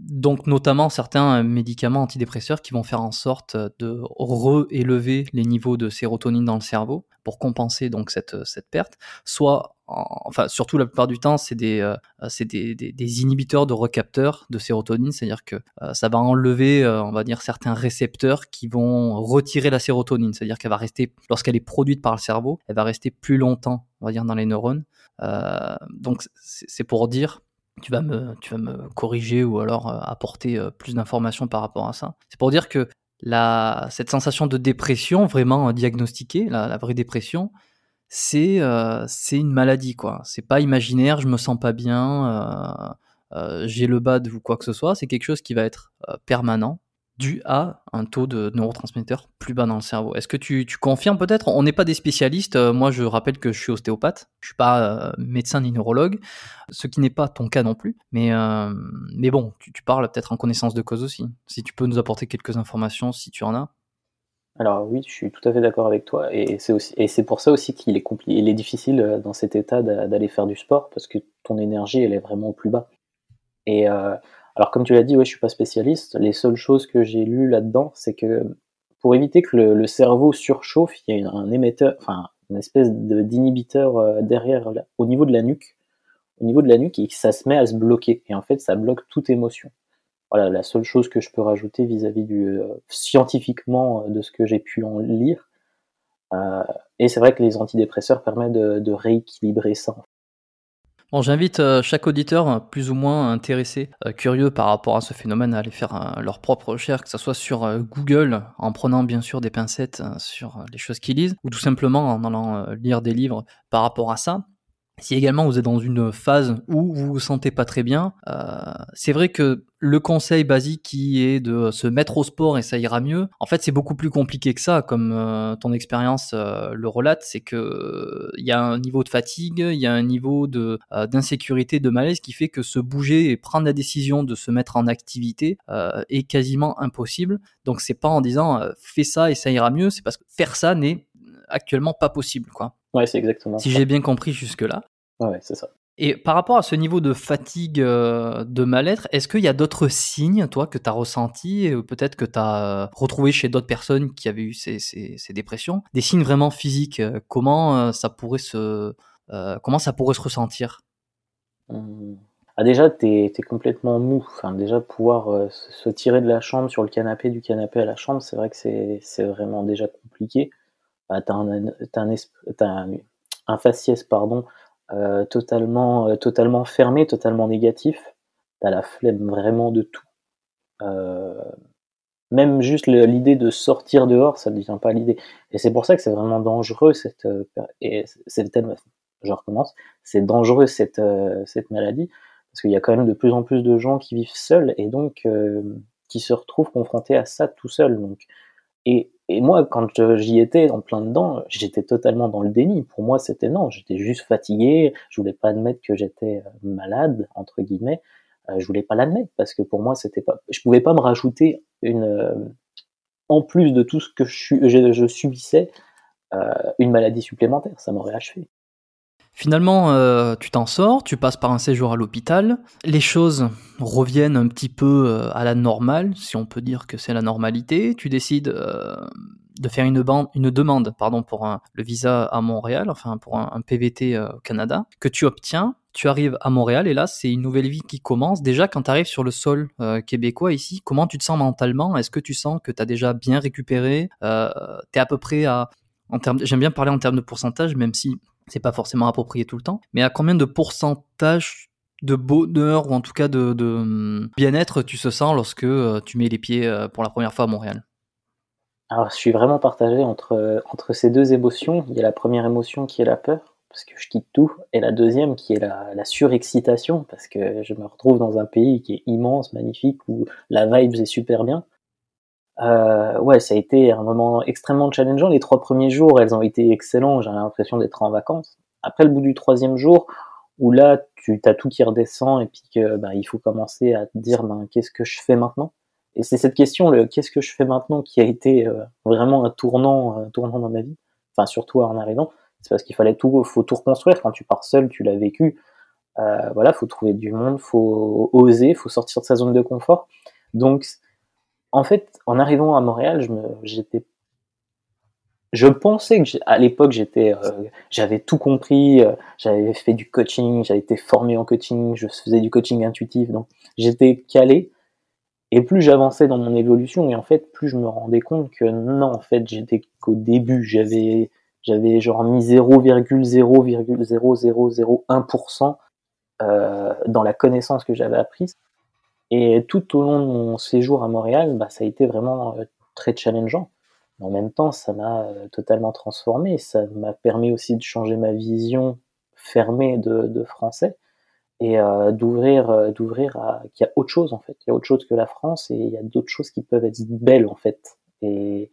Donc notamment certains médicaments antidépresseurs qui vont faire en sorte de réélever les niveaux de sérotonine dans le cerveau pour compenser donc cette, cette perte, soit enfin surtout la plupart du temps c'est des, euh, c'est des, des, inhibiteurs de recapteurs de sérotonine, c'est-à-dire que euh, ça va enlever euh, on va dire certains récepteurs qui vont retirer la sérotonine, c'est-à-dire qu'elle va rester lorsqu'elle est produite par le cerveau, elle va rester plus longtemps on va dire dans les neurones. donc c'est pour dire tu vas me, tu vas me corriger ou alors euh, apporter euh, plus d'informations par rapport à ça. C'est pour dire que la, cette sensation de dépression vraiment diagnostiquée, la, vraie dépression, c'est euh, une maladie quoi. C'est pas imaginaire, je me sens pas bien, j'ai le bad ou quoi que ce soit. C'est quelque chose qui va être permanent dû à un taux de neurotransmetteurs plus bas dans le cerveau. Est-ce que tu, confirmes peut-être? On n'est pas des spécialistes. Euh, moi, je rappelle que je suis ostéopathe. Je suis pas euh, médecin ni neurologue, ce qui n'est pas ton cas non plus. Mais, euh, mais bon, tu, parles peut-être en connaissance de cause aussi. Si tu peux nous apporter quelques informations, si tu en as. Alors oui, je suis tout à fait d'accord avec toi. Et c'est aussi, et c'est pour ça aussi qu'il est il est difficile dans cet état d'aller faire du sport parce que ton énergie, elle est vraiment plus bas. Et alors comme tu l'as dit, ouais, je suis pas spécialiste. Les seules choses que j'ai lues là-dedans, c'est que pour éviter que le, cerveau surchauffe, il y a un émetteur, enfin une espèce d'inhibiteur euh, derrière, au niveau de la nuque, au niveau de la nuque, et ça se met à se bloquer. Et en fait, ça bloque toute émotion. Voilà, la seule chose que je peux rajouter vis-à-vis du euh, scientifiquement euh, de ce que j'ai pu en lire. et c'est vrai que les antidépresseurs permettent de rééquilibrer ça. Bon, j'invite euh, chaque auditeur euh, plus ou moins intéressé, euh, curieux par rapport à ce phénomène, à aller faire leur propre recherche, que ce soit sur Google, en prenant bien sûr des pincettes sur les choses qu'ils lisent, ou tout simplement en allant lire des livres par rapport à ça. Si également vous êtes dans une phase où vous vous sentez pas très bien, euh, c'est vrai que le conseil basique qui est de se mettre au sport et ça ira mieux, en fait c'est beaucoup plus compliqué que ça, comme euh, ton expérience euh, le relate, c'est que il y a un niveau de fatigue, il y a un niveau de d'insécurité, de malaise qui fait que se bouger et prendre la décision de se mettre en activité est quasiment impossible. Donc c'est pas en disant fais ça et ça ira mieux, c'est parce que faire ça n'est actuellement pas possible quoi. Ouais, c'est exactement Si j'ai bien compris jusque-là. Ouais, c'est ça. Et par rapport à ce niveau de fatigue, euh, de mal-être, est-ce qu'il y a d'autres signes, toi, que tu as ressenti, ou peut-être que tu as euh, retrouvé chez d'autres personnes qui avaient eu ces, ces, dépressions? Des signes vraiment physiques euh, Comment ça pourrait se, comment ça pourrait se ressentir? Mmh. ah, Déjà, tu es, complètement mou. Enfin, déjà, pouvoir se tirer de la chambre sur le canapé, du canapé à la chambre, c'est vrai que c'est vraiment déjà compliqué. Bah, tu as, un, un, faciès pardon, euh, totalement, euh, totalement fermé, totalement négatif. Tu as la flemme vraiment de tout. Euh, même juste l'idée de sortir dehors, ça ne devient pas l'idée. Et c'est pour ça que c'est vraiment dangereux cette et c'est. Je recommence. C'est dangereux cette cette maladie parce qu'il y a quand même de plus en plus de gens qui vivent seuls et donc qui se retrouvent confrontés à ça tout seuls. Et, moi, quand j'y étais en plein dedans, j'étais totalement dans le déni. Pour moi, c'était non, j'étais juste fatigué. Je voulais pas admettre que j'étais euh, malade entre guillemets. Euh, je voulais pas l'admettre parce que pour moi, c'était pas. Je pouvais pas me rajouter une, euh, en plus de tout ce que je, je subissais, une maladie supplémentaire. Ça m'aurait achevé. Finalement, euh, tu t'en sors, tu passes par un séjour à l'hôpital, les choses reviennent un petit peu euh, à la normale, si on peut dire que c'est la normalité. Tu décides euh, de faire une, demande pardon, pour le visa à Montréal, enfin pour un, PVT au Canada, que tu obtiens. Tu arrives à Montréal et là, c'est une nouvelle vie qui commence. Déjà, quand tu arrives sur le sol québécois ici, comment tu te sens mentalement? Est-ce que tu sens que tu as déjà bien récupéré? Tu es à peu près à... J'aime bien parler en termes de pourcentage, même si c'est pas forcément approprié tout le temps, mais à combien de pourcentage de bonheur ou en tout cas de, hum, bien-être tu se sens lorsque euh, tu mets les pieds euh, pour la première fois à Montréal? Alors je suis vraiment partagé entre, entre ces deux émotions. Il y a la première émotion qui est la peur, parce que je quitte tout, et la deuxième qui est la, la surexcitation, parce que je me retrouve dans un pays qui est immense, magnifique, où la vibe est super bien. Euh, ouais, ça a été un moment extrêmement challengeant. Les trois premiers jours, elles ont été excellents. J'ai l'impression d'être en vacances. Après le bout du troisième jour, où là, tu as tout qui redescend et puis que bah, il faut commencer à te dire ben, qu'est-ce que je fais maintenant? Et c'est cette question, le qu'est-ce que je fais maintenant, qui a été euh, vraiment un tournant, un tournant dans ma vie. Enfin, surtout en arrivant, c'est parce qu'il fallait tout, faut tout reconstruire. Quand tu pars seul, tu l'as vécu. Euh, voilà, faut trouver du monde, faut oser, faut sortir de sa zone de confort. Donc en fait, en arrivant à Montréal, je me, j'étais, je pensais que à l'époque j'étais, euh, j'avais tout compris, euh, j'avais fait du coaching, j'avais été formé en coaching, je faisais du coaching intuitif, donc j'étais calé. Et plus j'avançais dans mon évolution, et en fait, plus je me rendais compte que non, en fait, j'étais qu'au début, j'avais, j'avais genre mis 0,0,0001% euh, dans la connaissance que j'avais apprise. Et tout au long de mon séjour à Montréal, bah, ça a été vraiment euh, très challengeant. Mais en même temps, ça m'a euh, totalement transformé. Ça m'a permis aussi de changer ma vision fermée de, de français et euh, d'ouvrir, euh, d'ouvrir à qu'il y a autre chose en fait. Il y a autre chose que la France et il y a d'autres choses qui peuvent être belles en fait. Et,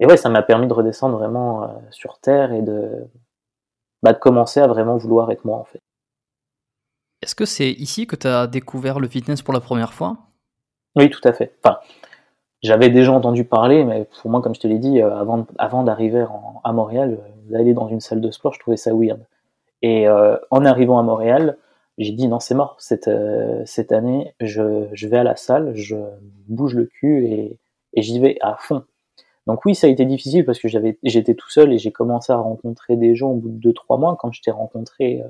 et ouais, ça m'a permis de redescendre vraiment sur terre et de, bah, de commencer à vraiment vouloir être moi en fait. Est-ce que c'est ici que tu as découvert le fitness pour la première fois? Oui, tout à fait. Enfin, j'avais déjà entendu parler, mais pour moi, comme je te l'ai dit, euh, avant, d'arriver à Montréal, euh, d'aller dans une salle de sport, je trouvais ça weird. Et euh, en arrivant à Montréal, j'ai dit non, c'est mort. Cette, année, je, vais à la salle, je bouge le cul et, j'y vais à fond. Donc oui, ça a été difficile parce que j'étais tout seul et j'ai commencé à rencontrer des gens au bout de 2-3 mois. Quand je t'ai rencontré,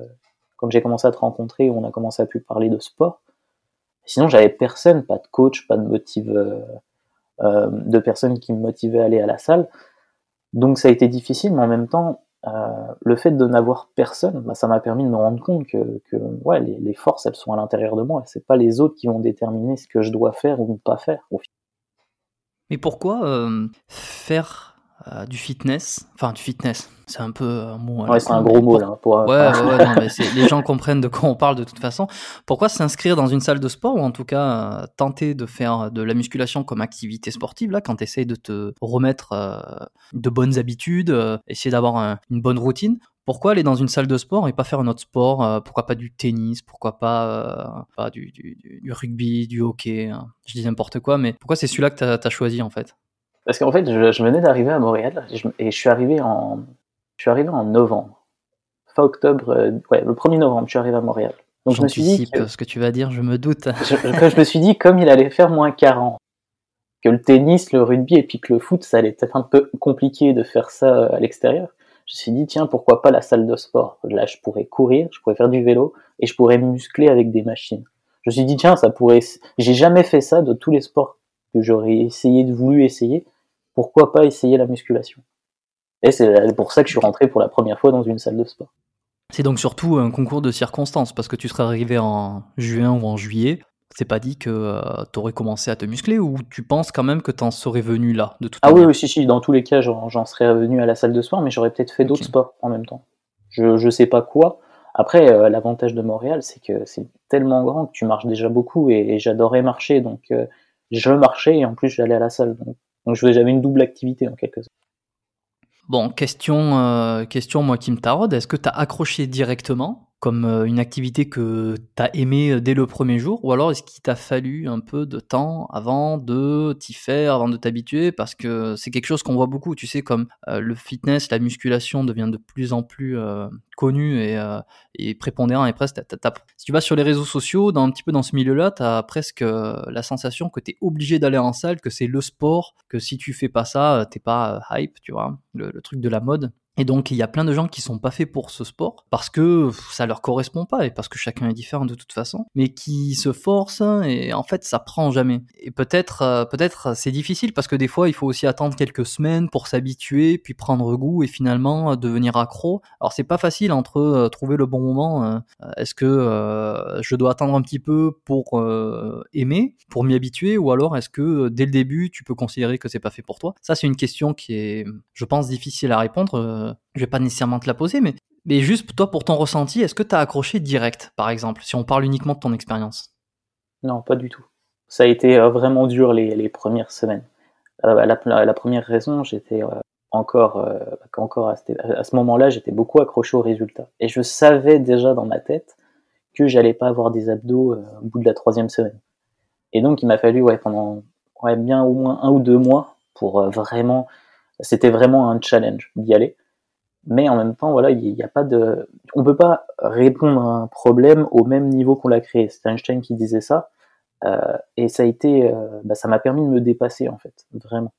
quand j'ai commencé à te rencontrer, on a commencé à plus parler de sport. Sinon, j'avais personne, pas de coach, pas de motive, euh, euh, de personnes qui me motivaient à aller à la salle. Donc ça a été difficile, mais en même temps, euh, le fait de n'avoir personne, bah, ça m'a permis de me rendre compte que, ouais, les, les, forces, elles sont à l'intérieur de moi. C'est pas les autres qui vont déterminer ce que je dois faire ou ne pas faire. Mais pourquoi faire euh, du fitness, enfin du fitness, c'est un peu un mot. Ouais, c'est un gros mot là. Pour, ouais, ouais, ouais non, mais les gens comprennent de quoi on parle de toute façon. Pourquoi s'inscrire dans une salle de sport ou en tout cas euh, tenter de faire de la musculation comme activité sportive là quand tu essayes de te remettre euh, de bonnes habitudes, essayer d'avoir une bonne routine? Pourquoi aller dans une salle de sport et pas faire un autre sport Pourquoi pas du tennis Pourquoi pas, pas du, du, du, rugby, du hockey hein? Je dis n'importe quoi, mais pourquoi c'est celui-là que tu as, choisi en fait? Parce qu'en fait, je, venais d'arriver à Montréal et je, suis arrivé en, je suis arrivé en novembre. Fin octobre, euh, ouais, le 1er novembre, je suis arrivé à Montréal. Donc je me suis dit que, ce que tu vas dire, je me doute. <laughs> je, je me suis dit, comme il allait faire moins 40, que le tennis, le rugby et puis que le foot, ça allait être un peu compliqué de faire ça euh, à l'extérieur. Je me suis dit, tiens, pourquoi pas la salle de sport? Là, je pourrais courir, je pourrais faire du vélo et je pourrais muscler avec des machines. Je me suis dit, tiens, ça pourrait. J'ai jamais fait ça de tous les sports que j'aurais essayé, de voulu essayer pourquoi pas essayer la musculation Et c'est pour ça que je suis rentré pour la première fois dans une salle de sport. C'est donc surtout un concours de circonstances, parce que tu serais arrivé en juin ou en juillet, c'est pas dit que euh, tu aurais commencé à te muscler, ou tu penses quand même que tu en serais venu là, de toute Ah oui, oui, si, si, dans tous les cas, j'en serais revenu à la salle de sport, mais j'aurais peut-être fait d'autres sports en même temps. Je, je sais pas quoi. Après, euh, l'avantage de Montréal, c'est que c'est tellement grand que tu marches déjà beaucoup, et, j'adorais marcher, donc euh, je marchais, et en plus j'allais à la salle. Donc donc j'avais une double activité en quelque sorte. Bon, question, euh, question moi qui me taraude, est-ce que tu as accroché directement? Comme euh, une activité que tu as aimé euh, dès le premier jour ou alors est-ce qu'il t'a fallu un peu de temps avant de t'y faire, avant de t'habituer? Parce que c'est quelque chose qu'on voit beaucoup, tu sais comme euh, le fitness, la musculation devient de plus en plus connu et, et, prépondérant et presque si tu vas sur les réseaux sociaux, dans un petit peu dans ce milieu-là, tu as presque la sensation que tu es obligé d'aller en salle, que c'est le sport, que si tu fais pas ça, t'es pas hype, tu vois, le truc de la mode. Et donc, il y a plein de gens qui sont pas faits pour ce sport parce que ça leur correspond pas et parce que chacun est différent de toute façon, mais qui se forcent et en fait, ça prend jamais. Et peut-être, euh, peut-être, c'est difficile parce que des fois, il faut aussi attendre quelques semaines pour s'habituer, puis prendre goût et finalement euh, devenir accro. Alors, c'est pas facile entre euh, trouver le bon moment. Est-ce que je dois attendre un petit peu pour aimer, pour m'y habituer, ou alors est-ce que dès le début, tu peux considérer que c'est pas fait pour toi? Ça, c'est une question qui est, je pense, difficile à répondre je vais pas nécessairement te la poser, mais, mais juste toi pour ton ressenti, est-ce que tu as accroché direct, par exemple, si on parle uniquement de ton expérience? Non, pas du tout. Ça a été euh, vraiment dur les, premières semaines. Euh, la, première raison, j'étais euh, encore, encore à, ce moment-là, j'étais beaucoup accroché aux résultats. Et je savais déjà dans ma tête que j'allais pas avoir des abdos au bout de la troisième semaine. Et donc, il m'a fallu pendant bien au moins un ou deux mois pour vraiment. C'était vraiment un challenge d'y aller mais en même temps, voilà, il n'y a pas de, on peut pas répondre à un problème au même niveau qu'on l'a créé. C'est Einstein qui disait ça, euh, et ça a été, euh, bah, ça m'a permis de me dépasser en fait, vraiment.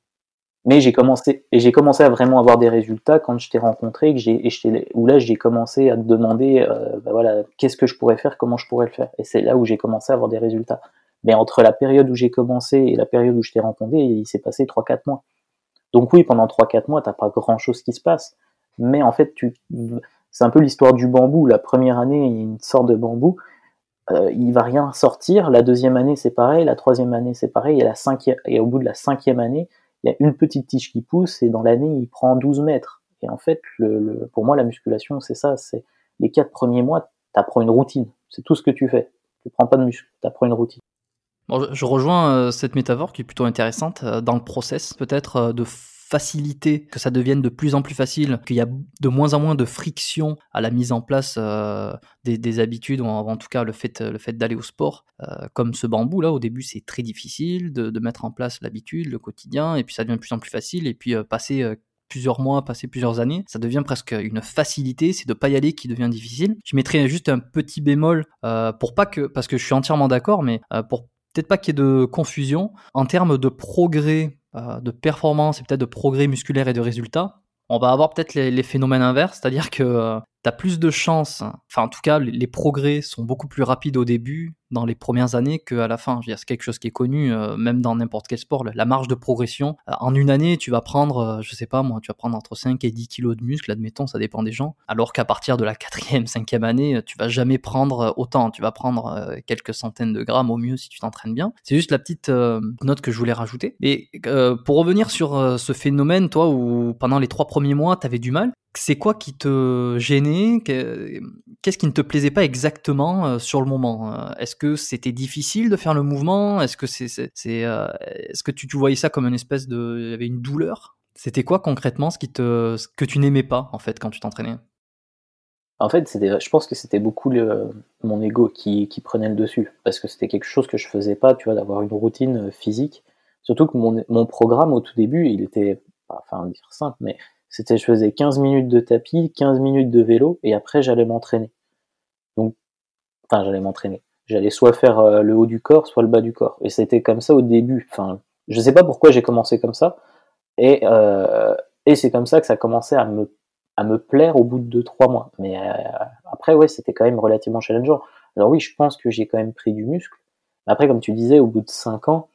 Mais j'ai commencé, et j'ai commencé à vraiment avoir des résultats quand je t'ai rencontré, que j'ai, où là j'ai commencé à te demander, euh, bah, voilà, qu'est-ce que je pourrais faire, comment je pourrais le faire, et c'est là où j'ai commencé à avoir des résultats. Mais entre la période où j'ai commencé et la période où je t'ai rencontré, il s'est passé 3-4 mois. Donc oui, pendant 3-4 mois, t'as pas grand chose qui se passe mais en fait, c'est un peu l'histoire du bambou. La première année, il y a une sorte de bambou, euh, il va rien sortir. La deuxième année, c'est pareil. La troisième année, c'est pareil. Et, la cinquième, et au bout de la cinquième année, il y a une petite tige qui pousse, et dans l'année, il prend 12 mètres. Et en fait, pour moi, la musculation, c'est ça. C'est les quatre premiers mois, tu apprends une routine. C'est tout ce que tu fais. Tu prends pas de muscle, tu apprends une routine. Bon, je rejoins euh, cette métaphore qui est plutôt intéressante euh, dans le process, peut-être, de faciliter, que ça devienne de plus en plus facile, qu'il y a de moins en moins de friction à la mise en place euh, des, habitudes, ou en, tout cas le fait, le fait d'aller au sport. Euh, comme ce bambou là, au début c'est très difficile de, mettre en place l'habitude, le quotidien, et puis ça devient de plus en plus facile, et puis euh, passer plusieurs mois, passer plusieurs années, ça devient presque une facilité, c'est de pas y aller qui devient difficile. Je mettrais juste un petit bémol pour pas que, parce que je suis entièrement d'accord, mais pour peut-être pas qu'il y ait de confusion en termes de progrès de performance et peut-être de progrès musculaire et de résultats, on va avoir peut-être les, phénomènes inverses, c'est-à-dire que euh, tu as plus de chances, enfin en tout cas les, progrès sont beaucoup plus rapides au début, dans les premières années, qu'à la fin. C'est quelque chose qui est connu, euh, même dans n'importe quel sport, la marge de progression. Euh, en une année, tu vas prendre, euh, je sais pas moi, tu vas prendre entre 5 et 10 kilos de muscle, admettons, ça dépend des gens. Alors qu'à partir de la quatrième, cinquième année, tu vas jamais prendre autant, tu vas prendre quelques centaines de grammes au mieux si tu t'entraînes bien. C'est juste la petite note que je voulais rajouter. Mais pour revenir sur ce phénomène, toi, où pendant les trois premiers mois, tu avais du mal, c'est quoi qui te gênait Qu'est-ce qui ne te plaisait pas exactement euh, sur le moment euh? Est-ce que c'était difficile de faire le mouvement? Est-ce que c'est, euh, est-ce que tu, voyais ça comme une espèce de, il y avait une douleur? C'était quoi concrètement ce qui te, que tu n'aimais pas en fait quand tu t'entraînais? En fait, je pense que c'était beaucoup mon ego qui, prenait le dessus parce que c'était quelque chose que je faisais pas, tu vois, d'avoir une routine physique. Surtout que mon, mon programme au tout début, il était, enfin dire simple, mais c'était je faisais 15 minutes de tapis, 15 minutes de vélo, et après j'allais m'entraîner. Donc, enfin j'allais m'entraîner. J'allais soit faire euh, le haut du corps, soit le bas du corps. Et c'était comme ça au début. Enfin, je sais pas pourquoi j'ai commencé comme ça. Et, euh, et c'est comme ça que ça commençait à me, à me plaire au bout de 2-3 mois. Mais euh, après, ouais, c'était quand même relativement challengeant. Alors oui, je pense que j'ai quand même pris du muscle. Après, comme tu disais, au bout de 5 ans,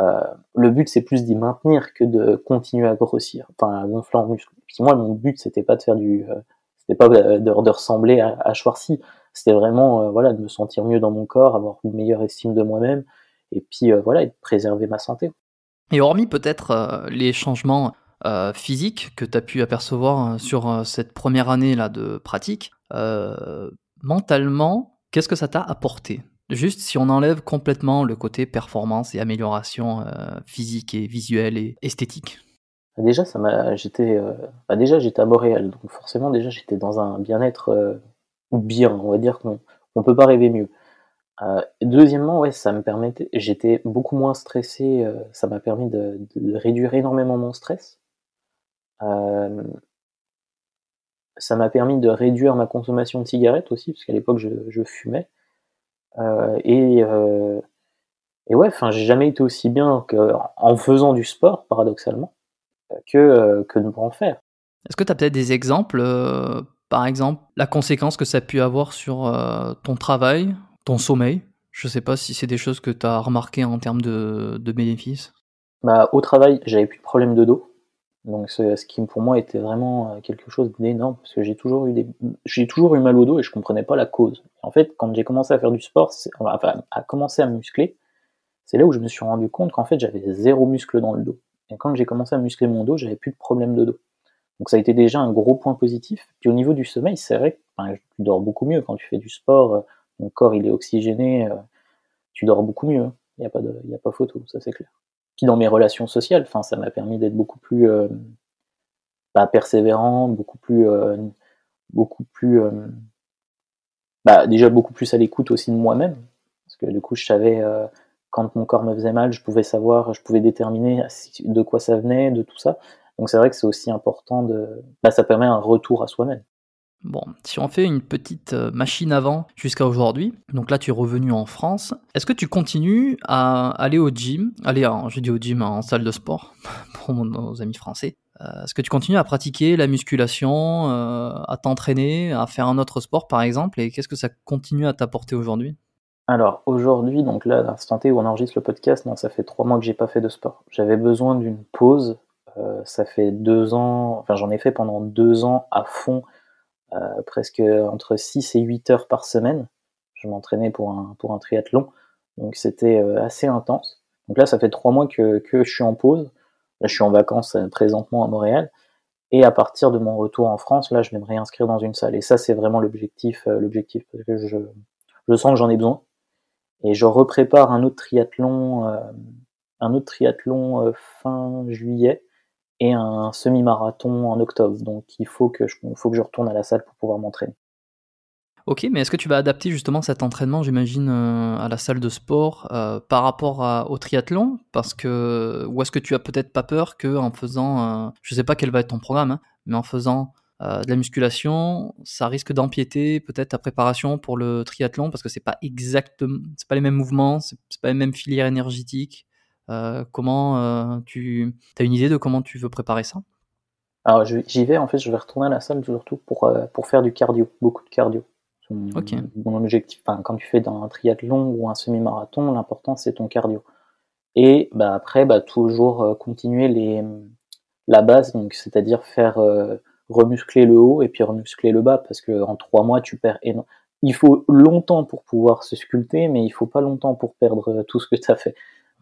le but c'est plus d'y maintenir que de continuer à grossir, enfin à gonfler en muscle. Puis moi mon but c'était pas de faire du, euh, c'était pas de, de, ressembler à, à c'était vraiment euh, voilà de me sentir mieux dans mon corps, avoir une meilleure estime de moi-même, et puis voilà et de préserver ma santé. Et hormis peut-être les changements physiques que tu as pu apercevoir sur cette première année là de pratique, mentalement, qu'est-ce que ça t'a apporté? Juste si on enlève complètement le côté performance et amélioration euh, physique et visuelle et esthétique. Déjà, ça m'a, j'étais, euh, bah, déjà j'étais à Montréal, donc forcément déjà j'étais dans un bien-être euh, bien, on va dire qu'on ne peut pas rêver mieux. deuxièmement, ouais, ça me permettait, j'étais beaucoup moins stressé, ça m'a permis de, réduire énormément mon stress. ça m'a permis de réduire ma consommation de cigarettes aussi, parce qu'à l'époque je fumais. Euh, et, euh, et ouais, enfin, j'ai jamais été aussi bien en faisant du sport, paradoxalement, que, euh, que de en faire. Est-ce que tu as peut-être des exemples, par exemple, la conséquence que ça a pu avoir sur ton travail, ton sommeil? Je sais pas si c'est des choses que tu as remarquées en termes de, de bénéfices. Bah, au travail, j'avais plus de problème de dos. Donc ce qui pour moi était vraiment euh, quelque chose d'énorme parce que j'ai toujours eu des j'ai toujours eu mal au dos et je comprenais pas la cause. En fait, quand j'ai commencé à faire du sport, enfin à commencer à muscler, c'est là où je me suis rendu compte qu'en fait j'avais zéro muscle dans le dos. Et quand j'ai commencé à muscler mon dos, j'avais plus de problème de dos. Donc ça a été déjà un gros point positif. Puis au niveau du sommeil, c'est vrai que tu dors beaucoup mieux quand tu fais du sport, euh, ton corps il est oxygéné, euh, tu dors beaucoup mieux. Il n'y a pas de, il y a pas photo, ça c'est clair. Puis dans mes relations sociales, enfin, ça m'a permis d'être beaucoup plus euh, bah, persévérant, beaucoup plus, euh, beaucoup plus, euh, bah, déjà beaucoup plus à l'écoute aussi de moi-même, parce que du coup, je savais quand mon corps me faisait mal, je pouvais savoir, je pouvais déterminer de quoi ça venait, de tout ça. Donc c'est vrai que c'est aussi important de, bah, ça permet un retour à soi-même. Bon, si on fait une petite euh, machine avant jusqu'à aujourd'hui, donc là tu es revenu en France, est-ce que tu continues à aller au gym, aller, je dis au gym en salle de sport <laughs> pour nos amis français, euh, est-ce que tu continues à pratiquer la musculation, euh, à t'entraîner, à faire un autre sport par exemple, et qu'est-ce que ça continue à t'apporter aujourd'hui? Alors aujourd'hui, donc là, à l'instant T où on enregistre le podcast, non, ça fait trois mois que j'ai pas fait de sport. J'avais besoin d'une pause. ça fait deux ans, enfin j'en ai fait pendant deux ans à fond presque entre 6 et 8 heures par semaine. Je m'entraînais pour un, pour un triathlon, donc c'était euh, assez intense. Donc là, ça fait trois mois que, que je suis en pause. Là, je suis en vacances euh, présentement à Montréal. Et à partir de mon retour en France, là, je vais me réinscrire dans une salle. Et ça, c'est vraiment l'objectif, l'objectif parce que je, je sens que j'en ai besoin. Et je reprépare un autre triathlon, un autre triathlon fin juillet et un semi-marathon en octobre. Donc il faut que, je, que retourne à la salle pour pouvoir m'entraîner. Ok, mais est-ce que tu vas adapter justement cet entraînement, j'imagine, euh, à la salle de sport euh, par rapport au triathlon? Parce que, ou est-ce que tu as peut-être pas peur qu'en faisant, euh, je sais pas quel va être ton programme, hein, mais en faisant de la musculation, ça risque d'empiéter peut-être ta préparation pour le triathlon? Parce que c'est pas exactement, c'est pas les mêmes mouvements, c'est pas les mêmes filières énergétiques. Euh, comment euh, tu as une idée de comment tu veux préparer ça? Alors j'y vais, en fait, je vais retourner à la salle surtout pour, euh, pour faire du cardio, beaucoup de cardio. Mon objectif, enfin, quand tu fais dans un triathlon ou un semi-marathon, l'important c'est ton cardio. Et bah, après, bah, toujours continuer les, la base, donc c'est-à-dire faire euh, remuscler le haut et puis remuscler le bas, parce que en trois mois tu perds énormément. Il faut longtemps pour pouvoir se sculpter, mais il faut pas longtemps pour perdre tout ce que tu as fait.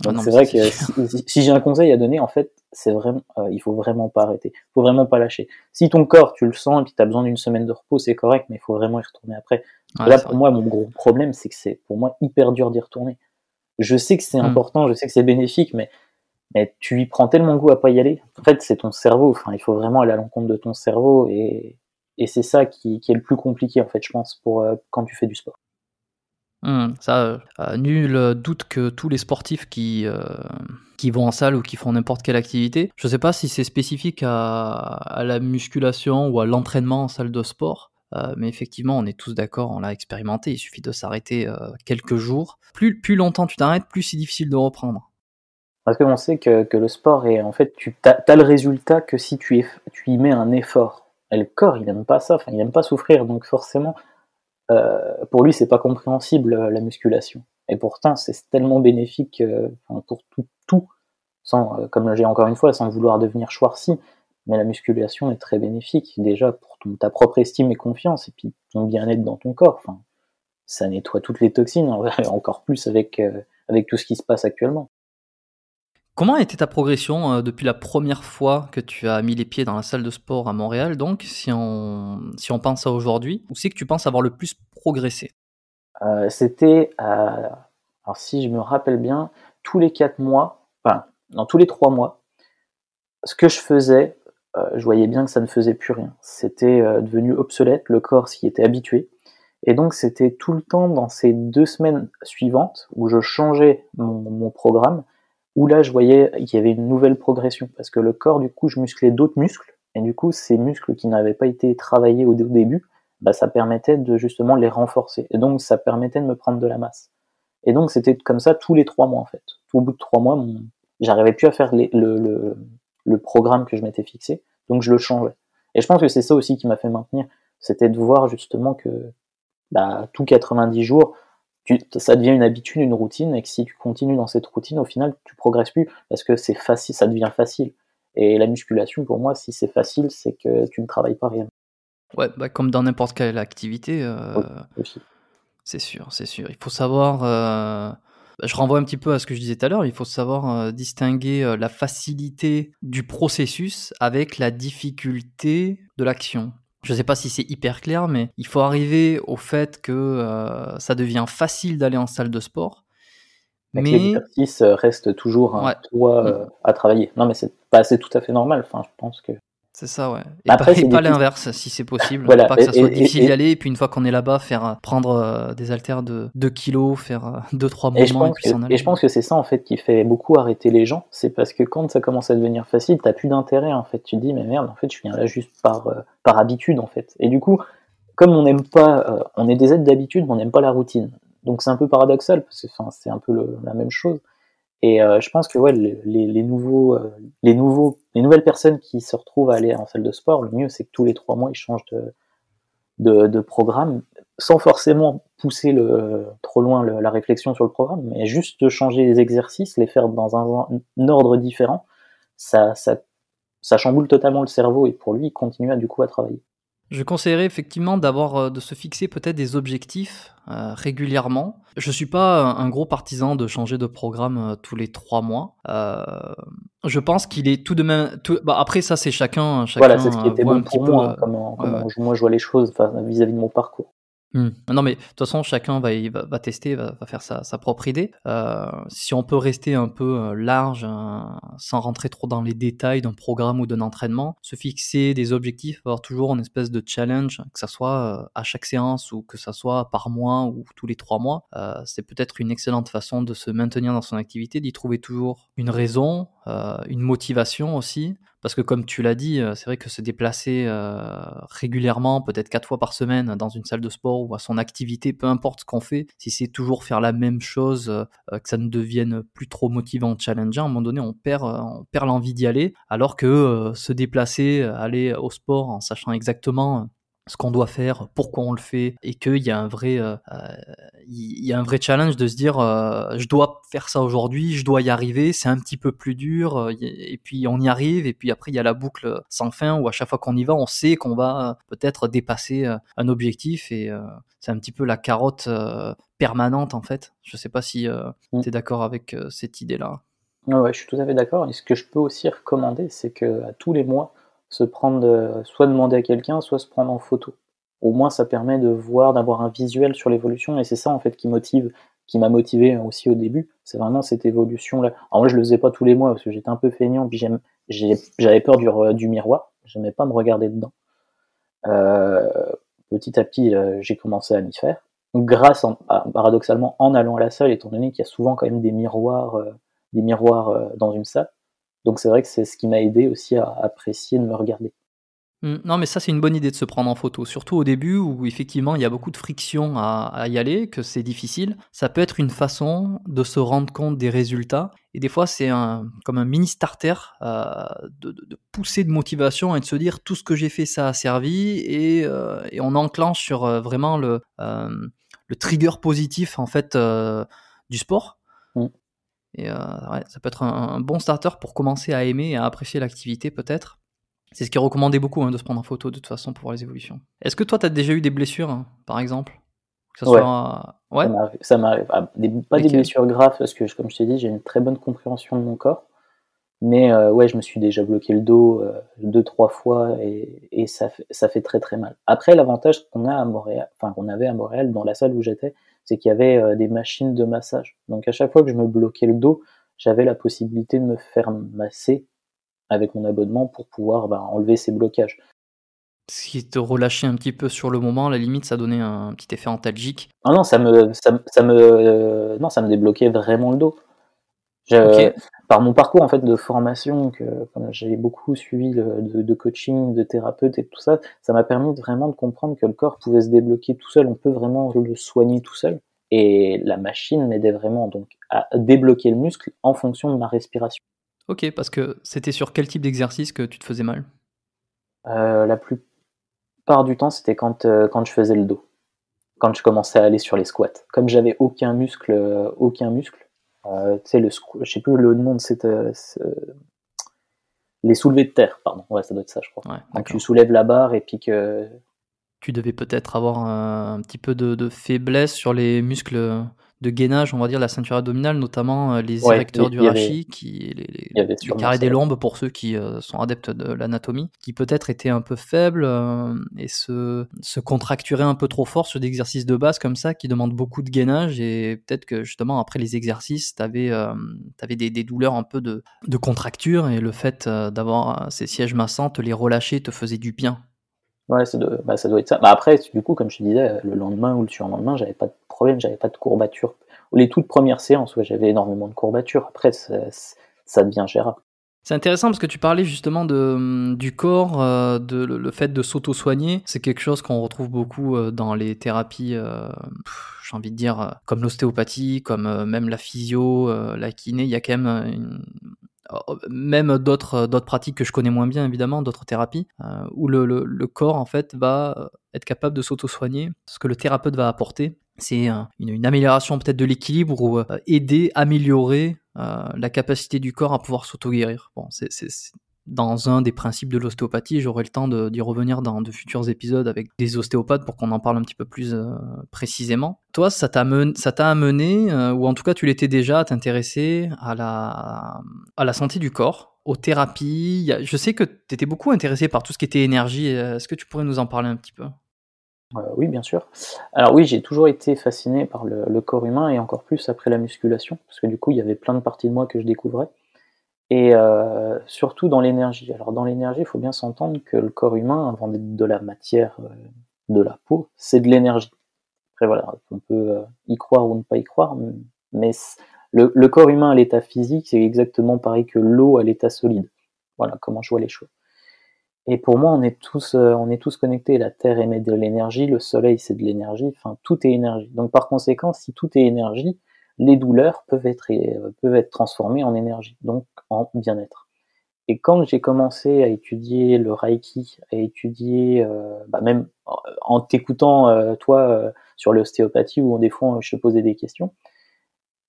Ah Donc c'est vrai que si, si j'ai un conseil à donner, en fait, c'est vraiment, euh, il faut vraiment pas arrêter. Il faut vraiment pas lâcher. Si ton corps, tu le sens et puis tu as besoin d'une semaine de repos, c'est correct, mais il faut vraiment y retourner après. Ouais, Là, pour vrai. moi, mon gros problème, c'est que c'est pour moi hyper dur d'y retourner. Je sais que c'est Hmm. important, je sais que c'est bénéfique, mais, mais tu y prends tellement goût à pas y aller. En fait, c'est ton cerveau. Enfin, il faut vraiment aller à l'encontre de ton cerveau et, et c'est ça qui, qui est le plus compliqué, en fait, je pense, pour euh, quand tu fais du sport. Hum, ça, euh, euh, nul doute que tous les sportifs qui, euh, qui vont en salle ou qui font n'importe quelle activité, je ne sais pas si c'est spécifique à, à la musculation ou à l'entraînement en salle de sport, euh, mais effectivement, on est tous d'accord, on l'a expérimenté, il suffit de s'arrêter euh, quelques jours. Plus, plus longtemps tu t'arrêtes, plus c'est difficile de reprendre. Parce qu'on sait que, que le sport est, en fait, tu as, le résultat que si tu, es, tu y mets un effort. Et le corps, il n'aime pas ça, enfin, il n'aime pas souffrir, donc forcément, euh, pour lui, c'est pas compréhensible euh, la musculation. Et pourtant, c'est tellement bénéfique euh, pour tout, tout sans, euh, comme j'ai encore une fois, sans vouloir devenir Schwarzy, mais la musculation est très bénéfique déjà pour ton, ta propre estime et confiance, et puis ton bien-être dans ton corps. Ça nettoie toutes les toxines, <laughs> encore plus avec, avec tout ce qui se passe actuellement. Comment a été ta progression euh, depuis la première fois que tu as mis les pieds dans la salle de sport à Montréal Donc, si on, pense à aujourd'hui, où c'est que tu penses avoir le plus progressé? Euh, C'était, alors si je me rappelle bien, tous les quatre mois, enfin, dans tous les trois mois, ce que je faisais, euh, je voyais bien que ça ne faisait plus rien. C'était euh, devenu obsolète, le corps s'y était habitué. Et donc, c'était tout le temps dans ces deux semaines suivantes où je changeais mon programme où là je voyais qu'il y avait une nouvelle progression. Parce que le corps du coup je musclais d'autres muscles. Et du coup ces muscles qui n'avaient pas été travaillés au, début bah, ça permettait de justement les renforcer. Et donc ça permettait de me prendre de la masse. Et donc c'était comme ça tous les trois mois en fait. Au bout de trois mois mon... j'arrivais plus à faire le, le, le, programme que je m'étais fixé. Donc je le changeais. Et je pense que c'est ça aussi qui m'a fait maintenir. C'était de voir justement que bah, tous 90 jours tu, ça devient une habitude, une routine, et que si tu continues dans cette routine, au final, tu progresses plus parce que c'est facile, ça devient facile. Et la musculation, pour moi, si c'est facile, c'est que tu ne travailles pas rien. Ouais, bah comme dans n'importe quelle activité. Euh, oui, c'est sûr, c'est sûr. Il faut savoir. Euh, je renvoie un petit peu à ce que je disais tout à l'heure. Il faut savoir euh, distinguer euh, la facilité du processus avec la difficulté de l'action. Je ne sais pas si c'est hyper clair, mais il faut arriver au fait que euh, ça devient facile d'aller en salle de sport. Mais, mais... l'exercice reste toujours un ouais. toit euh, à travailler. Non, mais c'est bah, tout à fait normal. Enfin, je pense que. C'est ça, ouais. Et Après, pas, pas l'inverse, si c'est possible. voilà. Pas que ça soit et, difficile d'y aller, et puis une fois qu'on est là-bas, faire prendre euh, des haltères de 2 kilos, faire 2-3 mouvements, et, je pense et puis s'en aller. Et je pense que c'est ça, en fait, qui fait beaucoup arrêter les gens. C'est parce que quand ça commence à devenir facile, t'as plus d'intérêt, en fait. Tu te dis, mais merde, en fait, je viens là juste par, euh, par habitude, en fait. Et du coup, comme on n'aime pas, euh, on est des êtres d'habitude, mais on n'aime pas la routine. Donc c'est un peu paradoxal, parce que c'est un peu le, la même chose. Et euh, je pense que ouais, les, les, nouveaux, euh, les, nouveaux, les nouvelles personnes qui se retrouvent à aller en salle de sport, le mieux c'est que tous les trois mois ils changent de, de, de programme, sans forcément pousser le, trop loin la réflexion sur le programme, mais juste changer les exercices, les faire dans un, un ordre différent, ça, ça, ça chamboule totalement le cerveau et pour lui il continue à, du coup à travailler. Je conseillerais effectivement d'avoir euh, de se fixer peut-être des objectifs euh, régulièrement. Je suis pas un gros partisan de changer de programme euh, tous les trois mois. Euh, je pense qu'il est tout de même. Tout... Bah, après ça c'est chacun. chacun voilà, c'est ce qui était bon pour moi. Comment, comment ouais, ouais. moi je vois les choses vis-à-vis -vis de mon parcours. Mmh. Non mais de toute façon chacun va, va, tester, va, faire sa, propre idée. Euh, si on peut rester un peu large, hein, sans rentrer trop dans les détails d'un programme ou d'un entraînement, se fixer des objectifs, avoir toujours une espèce de challenge, que ça soit à chaque séance ou que ça soit par mois ou tous les trois mois, euh, c'est peut-être une excellente façon de se maintenir dans son activité, d'y trouver toujours une raison, une motivation aussi. Parce que comme tu l'as dit, c'est vrai que se déplacer régulièrement, peut-être quatre fois par semaine dans une salle de sport ou à son activité, peu importe ce qu'on fait, si c'est toujours faire la même chose, que ça ne devienne plus trop motivant, challengeant, à un moment donné, on perd, on perd l'envie d'y aller. Alors que se déplacer, aller au sport en sachant exactement ce qu'on doit faire, pourquoi on le fait, et qu'il y a un vrai, euh, euh, il y a un vrai challenge de se dire, euh, je dois faire ça aujourd'hui, je dois y arriver, c'est un petit peu plus dur, et puis on y arrive, et puis après il y a la boucle sans fin où à chaque fois qu'on y va, on sait qu'on va peut-être dépasser un objectif, et c'est un petit peu la carotte permanente en fait. Je sais pas si mm. tu es d'accord avec cette idée-là. Ouais, je suis tout à fait d'accord. Et ce que je peux aussi recommander, c'est que à tous les mois, se prendre, soit demander à quelqu'un, soit se prendre en photo. Au moins, ça permet de voir, d'avoir un visuel sur l'évolution, et c'est ça en fait qui motive, qui m'a motivé aussi au début. C'est vraiment cette évolution-là. Alors moi, je le faisais pas tous les mois parce que j'étais un peu feignant, puis j'avais peur du, du miroir, j'aimais pas me regarder dedans. Euh, petit à petit, euh, j'ai commencé à m'y faire. Grâce, paradoxalement, en allant à la salle, étant donné qu'il y a souvent quand même des miroirs, euh, des miroirs dans une salle, donc c'est vrai que c'est ce qui m'a aidé aussi à apprécier de me regarder. Mmh. Non, mais ça, c'est une bonne idée de se prendre en photo, surtout au début où effectivement il y a beaucoup de friction à, y aller, que c'est difficile. Ça peut être une façon de se rendre compte des résultats. Et des fois, c'est comme un mini starter euh, de, pousser de motivation et de se dire tout ce que j'ai fait, ça a servi. Et, euh, on enclenche sur euh, vraiment le, le trigger positif en fait du sport. Et euh, ouais, ça peut être un, bon starter pour commencer à aimer et à apprécier l'activité peut-être. C'est ce qui est recommandé beaucoup hein, de se prendre en photo de toute façon pour voir les évolutions. Est-ce que toi, tu as déjà eu des blessures, hein, par exemple? Que ouais. ouais. Ça m'arrive. Ah, pas des blessures graves, parce que, comme je t'ai dit, j'ai une très bonne compréhension de mon corps. Mais euh, ouais, je me suis déjà bloqué le dos euh, deux, trois fois et, et ça, fait, ça fait très très mal. Après, l'avantage qu'on a à Montréal, enfin qu'on avait à Montréal, dans la salle où j'étais, c'est qu'il y avait euh, des machines de massage. Donc à chaque fois que je me bloquais le dos, j'avais la possibilité de me faire masser avec mon abonnement pour pouvoir bah, enlever ces blocages. Ce qui te relâchait un petit peu sur le moment, à la limite, ça donnait un petit effet antalgique. Ah non, ça me, ça, me, non, ça me débloquait vraiment le dos. Par mon parcours en fait de formation, que j'ai beaucoup suivi de, coaching, de thérapeute et tout ça, ça m'a permis vraiment de comprendre que le corps pouvait se débloquer tout seul. On peut vraiment le soigner tout seul. Et la machine m'aidait vraiment donc à débloquer le muscle en fonction de ma respiration. Ok, parce que c'était sur quel type d'exercice que tu te faisais mal? Euh, La plupart du temps, c'était quand, euh, quand je faisais le dos, quand je commençais à aller sur les squats. Comme j'avais aucun muscle, euh, aucun muscle, euh, tu sais, le, je sais plus le nom de cette. Euh, les soulevés de terre, pardon. Ouais, ça doit être ça, je crois. Ouais, tu soulèves la barre et puis que. Tu devais peut-être avoir un, petit peu de, faiblesse sur les muscles de gainage, on va dire, la ceinture abdominale, notamment euh, les érecteurs du rachis, qui, les, les, carré des lombes pour ceux qui euh, sont adeptes de l'anatomie, qui peut-être étaient un peu faibles euh, et se, se contracturaient un peu trop fort sur des exercices de base comme ça qui demandent beaucoup de gainage et peut-être que justement après les exercices, tu avais, avais des, des, douleurs un peu de, de contracture et le fait d'avoir ces sièges massants, te les relâcher te faisait du bien. Ouais, ça doit, bah, ça doit être ça. Bah, après, du coup, comme je te disais, le lendemain ou le surlendemain, j'avais pas de problème, j'avais pas de courbatures. Les toutes premières séances, ouais, j'avais énormément de courbatures. Après, ça, ça devient gérable. C'est intéressant parce que tu parlais justement de, du corps, euh, de le, fait de s'auto-soigner. C'est quelque chose qu'on retrouve beaucoup euh, dans les thérapies, euh, j'ai envie de dire, comme l'ostéopathie, comme même la physio, la kiné. Il y a quand même une, même d'autres pratiques que je connais moins bien évidemment, d'autres thérapies, euh, où le, corps en fait va euh, être capable de s'auto-soigner. Ce que le thérapeute va apporter, c'est une, amélioration peut-être de l'équilibre ou aider, améliorer la capacité du corps à pouvoir s'auto-guérir. Bon, c'est dans un des principes de l'ostéopathie. J'aurai le temps d'y revenir dans de futurs épisodes avec des ostéopathes pour qu'on en parle un petit peu plus euh, précisément. Toi, ça t'a amené, euh, ou en tout cas tu l'étais déjà, à t'intéresser à la, santé du corps, aux thérapies. Je sais que tu étais beaucoup intéressé par tout ce qui était énergie. Est-ce que tu pourrais nous en parler un petit peu? Euh, oui, bien sûr. Alors oui, j'ai toujours été fasciné par le, corps humain et encore plus après la musculation, parce que du coup, il y avait plein de parties de moi que je découvrais et euh, surtout dans l'énergie. Alors dans l'énergie, il faut bien s'entendre que le corps humain, avant d'être de la matière, euh, de la peau, c'est de l'énergie. Après voilà, on peut euh, y croire ou ne pas y croire, mais Le, le corps humain à l'état physique, c'est exactement pareil que l'eau à l'état solide. Voilà comment je vois les choses. Et pour moi, on est tous, on est tous connectés. La Terre émet de l'énergie, le Soleil c'est de l'énergie. Enfin, tout est énergie. Donc par conséquent, si tout est énergie, les douleurs peuvent être, euh, peuvent être transformées en énergie, donc en bien-être. Et quand j'ai commencé à étudier le Reiki, à étudier, euh, bah même en t'écoutant euh, toi sur l'ostéopathie où des fois je te posais des questions,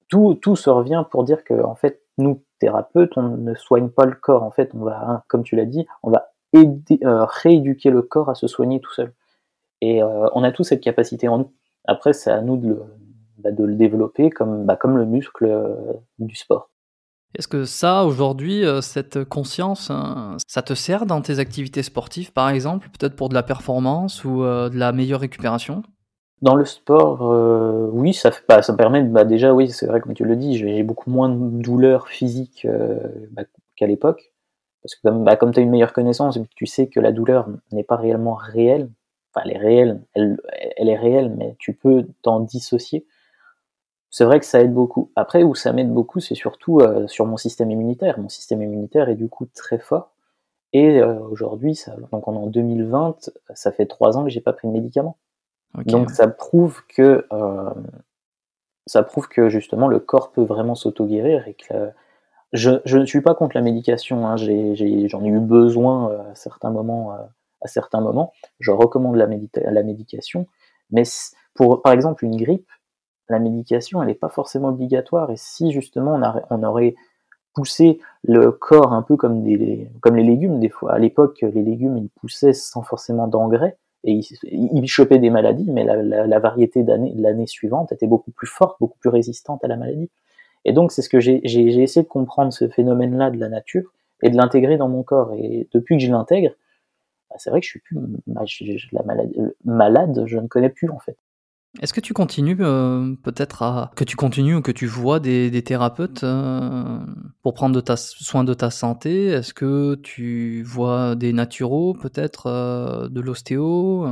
tout, tout se revient pour dire que en fait nous thérapeutes, on ne soigne pas le corps. En fait, on va, hein, comme tu l'as dit, on va aider, rééduquer le corps à se soigner tout seul. Et on a tous cette capacité en nous. Après, c'est à nous de le, bah, de le développer comme, bah, comme le muscle euh, du sport. Est-ce que ça, aujourd'hui, euh, cette conscience, hein, ça te sert dans tes activités sportives, par exemple, peut-être pour de la performance ou euh, de la meilleure récupération? Dans le sport, oui, ça, fait, ça permet, bah, déjà, oui, c'est vrai, comme tu le dis, j'ai beaucoup moins de douleurs physiques qu'à l'époque. Parce que comme, comme tu as une meilleure connaissance, tu sais que la douleur n'est pas réellement réelle, enfin, elle est réelle, elle, elle est réelle, mais tu peux t'en dissocier c'est vrai que ça aide beaucoup. Après, où ça m'aide beaucoup, c'est surtout euh, sur mon système immunitaire. Mon système immunitaire est du coup très fort. Et euh, aujourd'hui, donc en 2020, ça fait trois ans que j'ai pas pris de médicaments. donc ça prouve que euh, ça prouve que justement le corps peut vraiment s'auto-guérir et que je, ne suis pas contre la médication. Hein. J'en ai, eu besoin à certains moments. à certains moments, je recommande la, la médication. Mais pour, par exemple, une grippe, la médication, elle n'est pas forcément obligatoire. Et si justement on, aurait poussé le corps un peu comme, des, comme les légumes, des fois, à l'époque, les légumes, ils poussaient sans forcément d'engrais, et ils, ils, chopaient des maladies, mais la, variété d'année, l'année suivante était beaucoup plus forte, beaucoup plus résistante à la maladie. Et donc, c'est ce que j'ai essayé de comprendre ce phénomène-là de la nature et de l'intégrer dans mon corps. Et depuis que je l'intègre, bah, c'est vrai que je suis plus la malade, je ne connais plus en fait. Est-ce que tu continues euh, peut-être à que tu continues ou que tu vois des, thérapeutes euh, pour prendre de ta, soin de ta santé? Est-ce que tu vois des naturaux peut-être euh, de l'ostéo?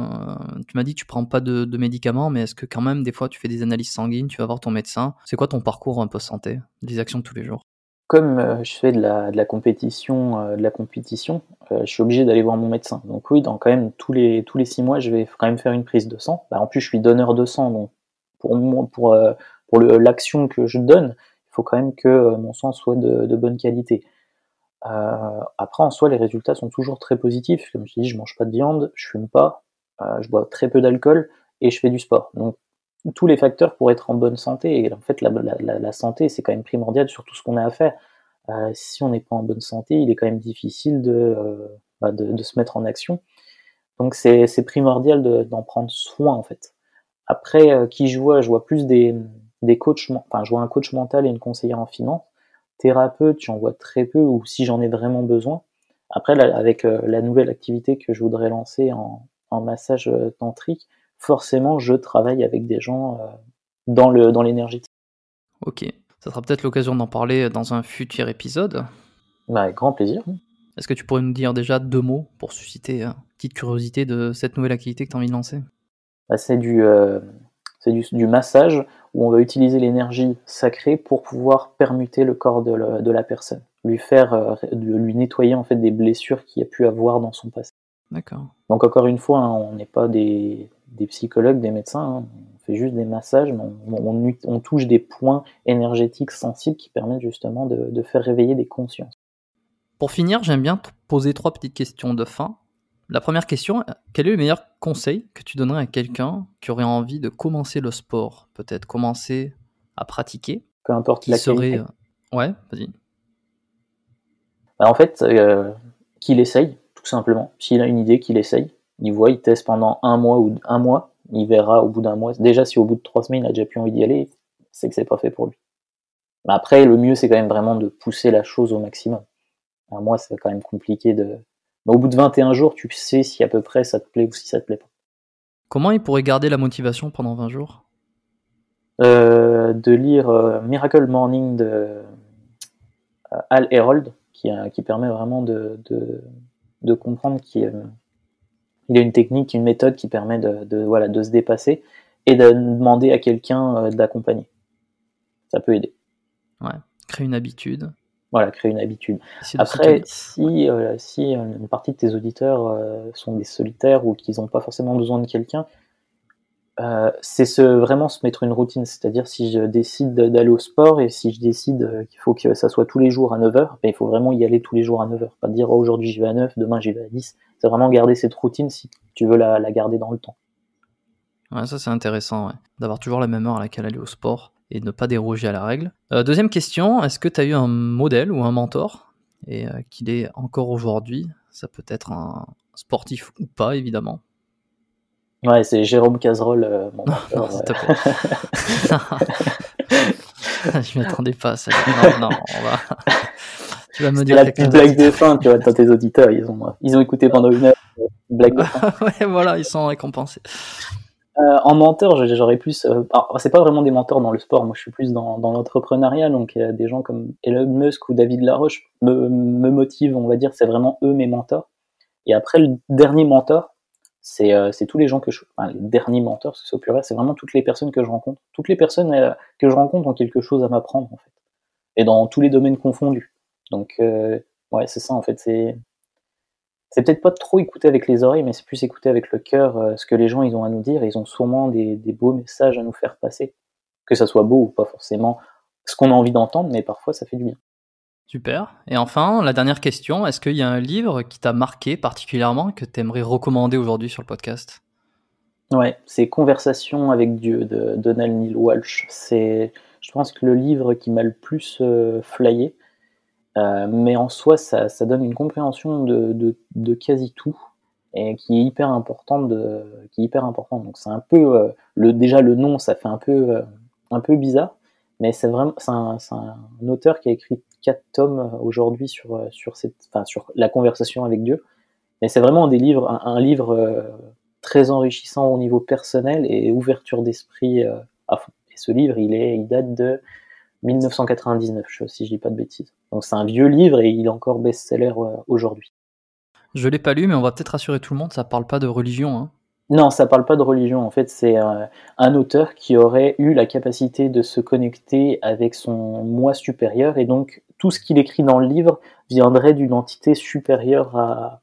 Tu m'as dit que tu prends pas de, de médicaments, mais est-ce que quand même des fois tu fais des analyses sanguines, tu vas voir ton médecin? C'est quoi ton parcours un peu santé, des actions de tous les jours comme euh, je fais de la, compétition, euh, de la compétition, euh, je suis obligé d'aller voir mon médecin. Donc oui, dans quand même tous les tous les six mois, je vais quand même faire une prise de sang. Bah, en plus, je suis donneur de sang, donc pour pour pour l'action que je donne, il faut quand même que mon sang soit de, bonne qualité. après, en soi, les résultats sont toujours très positifs. Comme je dis, je mange pas de viande, je fume pas, je bois très peu d'alcool et je fais du sport. Tous les facteurs pour être en bonne santé. Et en fait, la, santé, c'est quand même primordial sur tout ce qu'on a à faire. Euh, si on n'est pas en bonne santé, il est quand même difficile de, euh, bah, de, se mettre en action. Donc c'est primordial d'en prendre soin en fait. Après, euh, qui je vois, je vois plus des, des coachs, enfin je vois un coach mental et une conseillère en finance. Thérapeute, j'en vois très peu ou si j'en ai vraiment besoin. Après, avec la nouvelle activité que je voudrais lancer en, en massage tantrique, forcément, je travaille avec des gens euh, dans le dans l'énergétique. Ok, ça sera peut-être l'occasion d'en parler dans un futur épisode. Bah, avec grand plaisir. Est-ce que tu pourrais nous dire déjà deux mots pour susciter une euh, petite curiosité de cette nouvelle activité que tu as envie de lancer? Bah, C'est du, euh, du, du, massage où on va utiliser l'énergie sacrée pour pouvoir permuter le corps de, de la personne, lui faire, lui nettoyer en fait des blessures qu'il a pu avoir dans son passé. D'accord. Donc encore une fois, hein, on n'est pas des, des psychologues, des médecins. Hein. On fait juste des massages, mais on, touche des points énergétiques sensibles qui permettent justement de, faire réveiller des consciences. Pour finir, j'aime bien te poser trois petites questions de fin. La première question, quel est le meilleur conseil que tu donnerais à quelqu'un qui aurait envie de commencer le sport? Peut-être commencer à pratiquer? Peu importe la serait... Euh, ouais, vas-y. Bah, en fait, euh, qu'il essaye, tout simplement. S'il a une idée, qu'il essaye il voit, il teste pendant un mois ou un mois, il verra au bout d'un mois. Déjà, si au bout de trois semaines, il a déjà plus envie d'y aller, c'est que c'est pas fait pour lui. Mais après, le mieux, c'est quand même vraiment de pousser la chose au maximum. Un mois, c'est quand même compliqué de. Mais au bout de 21 jours, tu sais si à peu près ça te plaît ou si ça te plaît pas. Comment il pourrait garder la motivation pendant 20 jours? Euh, De lire euh, Miracle Morning de euh, Al Herold, qui, qui permet vraiment de, de, de comprendre qu'il il y a une technique, une méthode qui permet de, voilà, de se dépasser et de demander à quelqu'un euh, d'accompagner. Ça peut aider. Ouais, créer une habitude. Voilà, créer une habitude. Après, si, euh, si une partie de tes auditeurs euh, sont des solitaires ou qu'ils n'ont pas forcément besoin de quelqu'un, euh, c'est vraiment se mettre une routine. C'est-à-dire, si je décide d'aller au sport et si je décide qu'il faut que ça soit tous les jours à 9h, ben, il faut vraiment y aller tous les jours à 9h. Pas dire oh, aujourd'hui j'y vais à 9, demain j'y vais à 10. C'est vraiment garder cette routine si tu veux la, garder dans le temps. Ouais, ça c'est intéressant, d'avoir toujours la même heure à laquelle aller au sport et ne pas déroger à la règle. Euh, deuxième question, est-ce que tu as eu un modèle ou un mentor? Et euh, qu'il est encore aujourd'hui Ça peut être un sportif ou pas, évidemment. Ouais, c'est Jérôme Cazerolle, euh, mon mentor. <laughs> non, Je m'attendais pas à ça. Non, non, on va... <laughs> tu vas me dire la petite blague de fin, tu vois, tes auditeurs, ils ont, ils ont écouté pendant une heure, blague de fin. <laughs> ouais, voilà, ils sont récompensés. Euh, en mentor, j'aurais plus. Euh, c'est pas vraiment des mentors dans le sport. Moi, je suis plus dans, l'entrepreneuriat. Donc, il y a des gens comme Elon Musk ou David Laroche me, me motivent. On va dire, c'est vraiment eux mes mentors. Et après, le dernier mentor, c'est euh, tous les gens que je. Les derniers mentors, c'est au c'est vraiment toutes les personnes que je rencontre. Toutes les personnes euh, que je rencontre ont quelque chose à m'apprendre, en fait. Et dans tous les domaines confondus. Donc, ouais, c'est ça, en fait. C'est c'est peut-être pas trop écouter avec les oreilles, mais c'est plus écouter avec le cœur euh, ce que les gens ils ont à nous dire. Ils ont sûrement des, beaux messages à nous faire passer, que ça soit beau ou pas forcément ce qu'on a envie d'entendre, mais parfois ça fait du bien. Super. Et enfin, la dernière question, est-ce qu'il y a un livre qui t'a marqué particulièrement que tu aimerais recommander aujourd'hui sur le podcast? Ouais, c'est Conversation avec Dieu de Donald Neil Walsh. C'est, je pense que le livre qui m'a le plus euh, flyé, euh, mais en soi, ça, ça, donne une compréhension de, de, quasi tout et qui est hyper importante. De, qui est hyper. Donc c'est un peu euh, le déjà le nom, ça fait un peu un peu bizarre, mais c'est vraiment un, auteur qui a écrit quatre tomes aujourd'hui sur sur cette enfin sur la conversation avec Dieu. Mais c'est vraiment des livres un, un livre très enrichissant au niveau personnel et ouverture d'esprit à fond. Et ce livre, il est il date de 1999, si je dis pas de bêtises. Donc c'est un vieux livre et il est encore best-seller euh, aujourd'hui. Je l'ai pas lu, mais on va peut-être rassurer tout le monde, ça parle pas de religion. Hein. Non, ça parle pas de religion. En fait, c'est euh, un auteur qui aurait eu la capacité de se connecter avec son moi supérieur, et donc tout ce qu'il écrit dans le livre viendrait d'une entité supérieure à,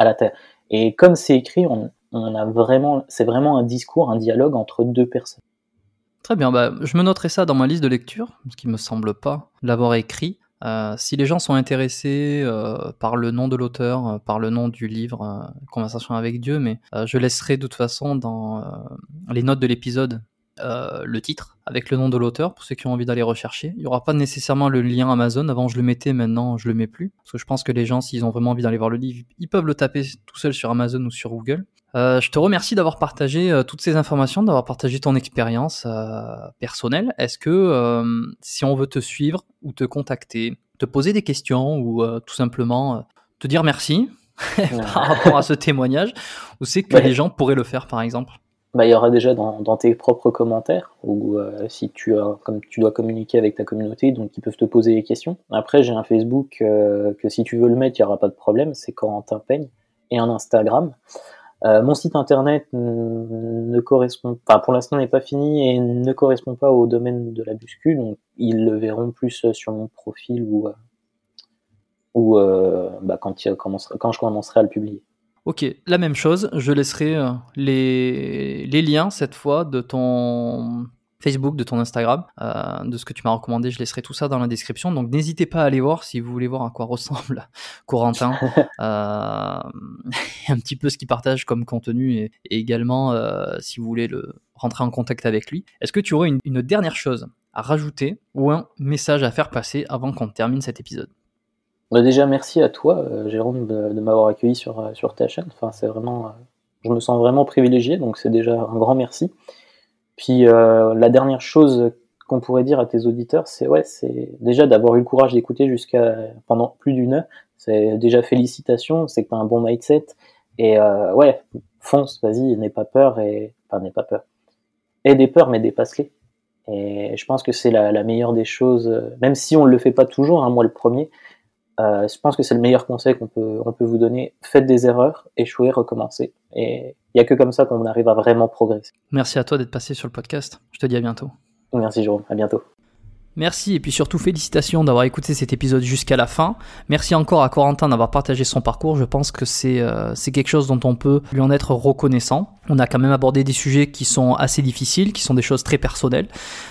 la Terre. Et comme c'est écrit, a vraiment, c'est vraiment un discours, un dialogue entre deux personnes. Très bien, bah, je me noterai ça dans ma liste de lecture, ce qui me semble pas l'avoir écrit. Euh, si les gens sont intéressés euh, par le nom de l'auteur, euh, par le nom du livre, Conversation avec Dieu, mais je laisserai de toute façon dans les notes de l'épisode le titre avec le nom de l'auteur pour ceux qui ont envie d'aller rechercher. Il n'y aura pas nécessairement le lien Amazon. Avant, je le mettais, maintenant, je le mets plus. Parce que je pense que les gens, s'ils ont vraiment envie d'aller voir le livre, ils peuvent le taper tout seul sur Amazon ou sur Google. Euh, je te remercie d'avoir partagé euh, toutes ces informations, d'avoir partagé ton expérience euh, personnelle. Est-ce que si on veut te suivre ou te contacter, te poser des questions ou tout simplement te dire merci <laughs> par rapport à ce témoignage, où c'est que les gens pourraient le faire par exemple? Bah, il y aura déjà dans, tes propres commentaires, ou si tu as, comme tu dois communiquer avec ta communauté, donc ils peuvent te poser des questions. Après, j'ai un Facebook que si tu veux le mettre, il n'y aura pas de problème, c'est Corentin Peigne, et un Instagram. Euh, mon site internet ne correspond pas, pour l'instant n'est pas fini et ne correspond pas au domaine de la buscu, donc ils le verront plus sur mon profil ou, euh, ou euh, bah, quand, je commencerai à le publier. Ok, la même chose, je laisserai les liens cette fois de ton Facebook, de ton Instagram, euh, de ce que tu m'as recommandé. Je laisserai tout ça dans la description. Donc n'hésitez pas à aller voir si vous voulez voir à quoi ressemble <laughs> Corentin, <laughs> euh, <laughs> un petit peu ce qu'il partage comme contenu et, également euh, si vous voulez le rentrer en contact avec lui. Est-ce que tu aurais une, dernière chose à rajouter ou un message à faire passer avant qu'on termine cet épisode? Bah déjà merci à toi Jérôme de, m'avoir accueilli sur, sur ta chaîne. Enfin c'est vraiment, je me sens vraiment privilégié donc c'est déjà un grand merci. Puis euh, la dernière chose qu'on pourrait dire à tes auditeurs, c'est ouais, c'est déjà d'avoir eu le courage d'écouter jusqu'à pendant plus d'une heure. C'est déjà félicitations, c'est que t'as un bon mindset et euh, ouais, fonce, vas-y, n'aie pas peur et enfin n'aie pas peur. Aie des peurs mais dépasse-les. Et je pense que c'est la, la, meilleure des choses, même si on le fait pas toujours, hein, moi le premier. Euh, je pense que c'est le meilleur conseil qu'on peut, on peut vous donner. Faites des erreurs, échouez, recommencez. Et il n'y a que comme ça qu'on arrive à vraiment progresser. Merci à toi d'être passé sur le podcast. Je te dis à bientôt. Merci Jérôme, à bientôt. Merci et puis surtout félicitations d'avoir écouté cet épisode jusqu'à la fin. Merci encore à Corentin d'avoir partagé son parcours. Je pense que c'est euh, quelque chose dont on peut lui en être reconnaissant. On a quand même abordé des sujets qui sont assez difficiles, qui sont des choses très personnelles.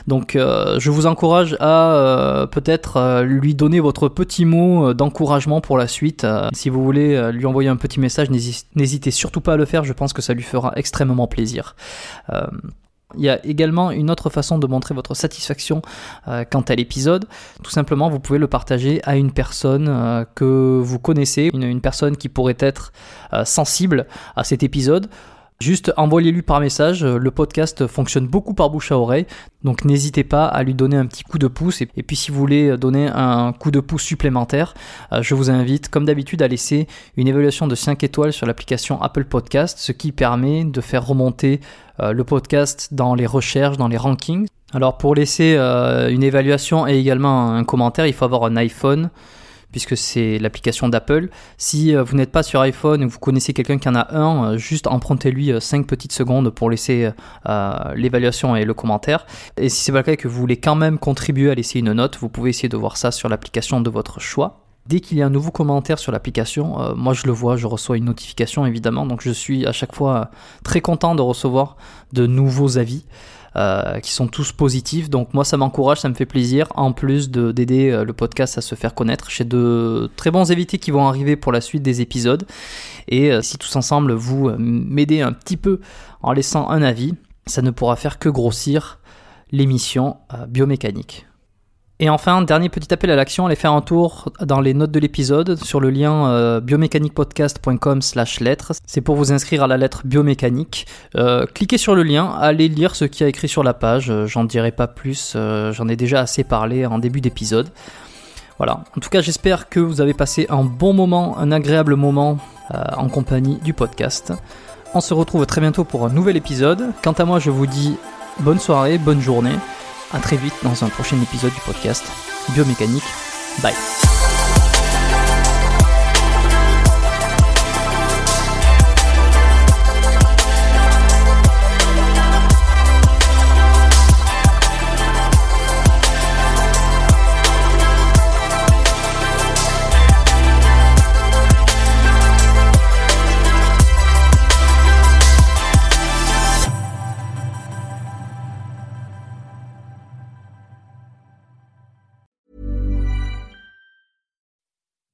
Donc euh, je vous encourage à euh, peut-être lui donner votre petit mot d'encouragement pour la suite. si vous voulez lui envoyer un petit message, n'hésitez surtout pas à le faire. Je pense que ça lui fera extrêmement plaisir. Il y a également une autre façon de montrer votre satisfaction euh, quant à l'épisode. Tout simplement, vous pouvez le partager à une personne euh, que vous connaissez, une, personne qui pourrait être euh, sensible à cet épisode. Juste envoyez-lui par message. Le podcast fonctionne beaucoup par bouche à oreille. Donc n'hésitez pas à lui donner un petit coup de pouce. Et, puis si vous voulez donner un coup de pouce supplémentaire, je vous invite comme d'habitude à laisser une évaluation de 5 étoiles sur l'application Apple Podcast, ce qui permet de faire remonter euh, le podcast dans les recherches, dans les rankings. Alors pour laisser euh, une évaluation et également un commentaire, il faut avoir un iPhone puisque c'est l'application d'Apple. Si euh, vous n'êtes pas sur iPhone ou vous connaissez quelqu'un qui en a un, juste empruntez-lui 5 petites secondes pour laisser l'évaluation et le commentaire. Et si c'est pas le cas et que vous voulez quand même contribuer à laisser une note, vous pouvez essayer de voir ça sur l'application de votre choix. Dès qu'il y a un nouveau commentaire sur l'application, euh, moi je le vois, je reçois une notification évidemment, donc je suis à chaque fois très content de recevoir de nouveaux avis. Euh, qui sont tous positifs. Donc moi ça m'encourage, ça me fait plaisir, en plus d'aider euh, le podcast à se faire connaître. J'ai de très bons invités qui vont arriver pour la suite des épisodes. Et si tous ensemble vous m'aidez un petit peu en laissant un avis, ça ne pourra faire que grossir l'émission biomécanique. Et enfin, dernier petit appel à l'action, allez faire un tour dans les notes de l'épisode sur le lien euh, biomécaniquepodcast.com slash lettres. C'est pour vous inscrire à la lettre biomécanique. Euh, cliquez sur le lien, allez lire ce qui a écrit sur la page. Euh, j'en dirai pas plus, j'en ai déjà assez parlé en début d'épisode. Voilà, en tout cas j'espère que vous avez passé un bon moment, un agréable moment en compagnie du podcast. On se retrouve très bientôt pour un nouvel épisode. Quant à moi, je vous dis bonne soirée, bonne journée. A très vite dans un prochain épisode du podcast Biomécanique. Bye.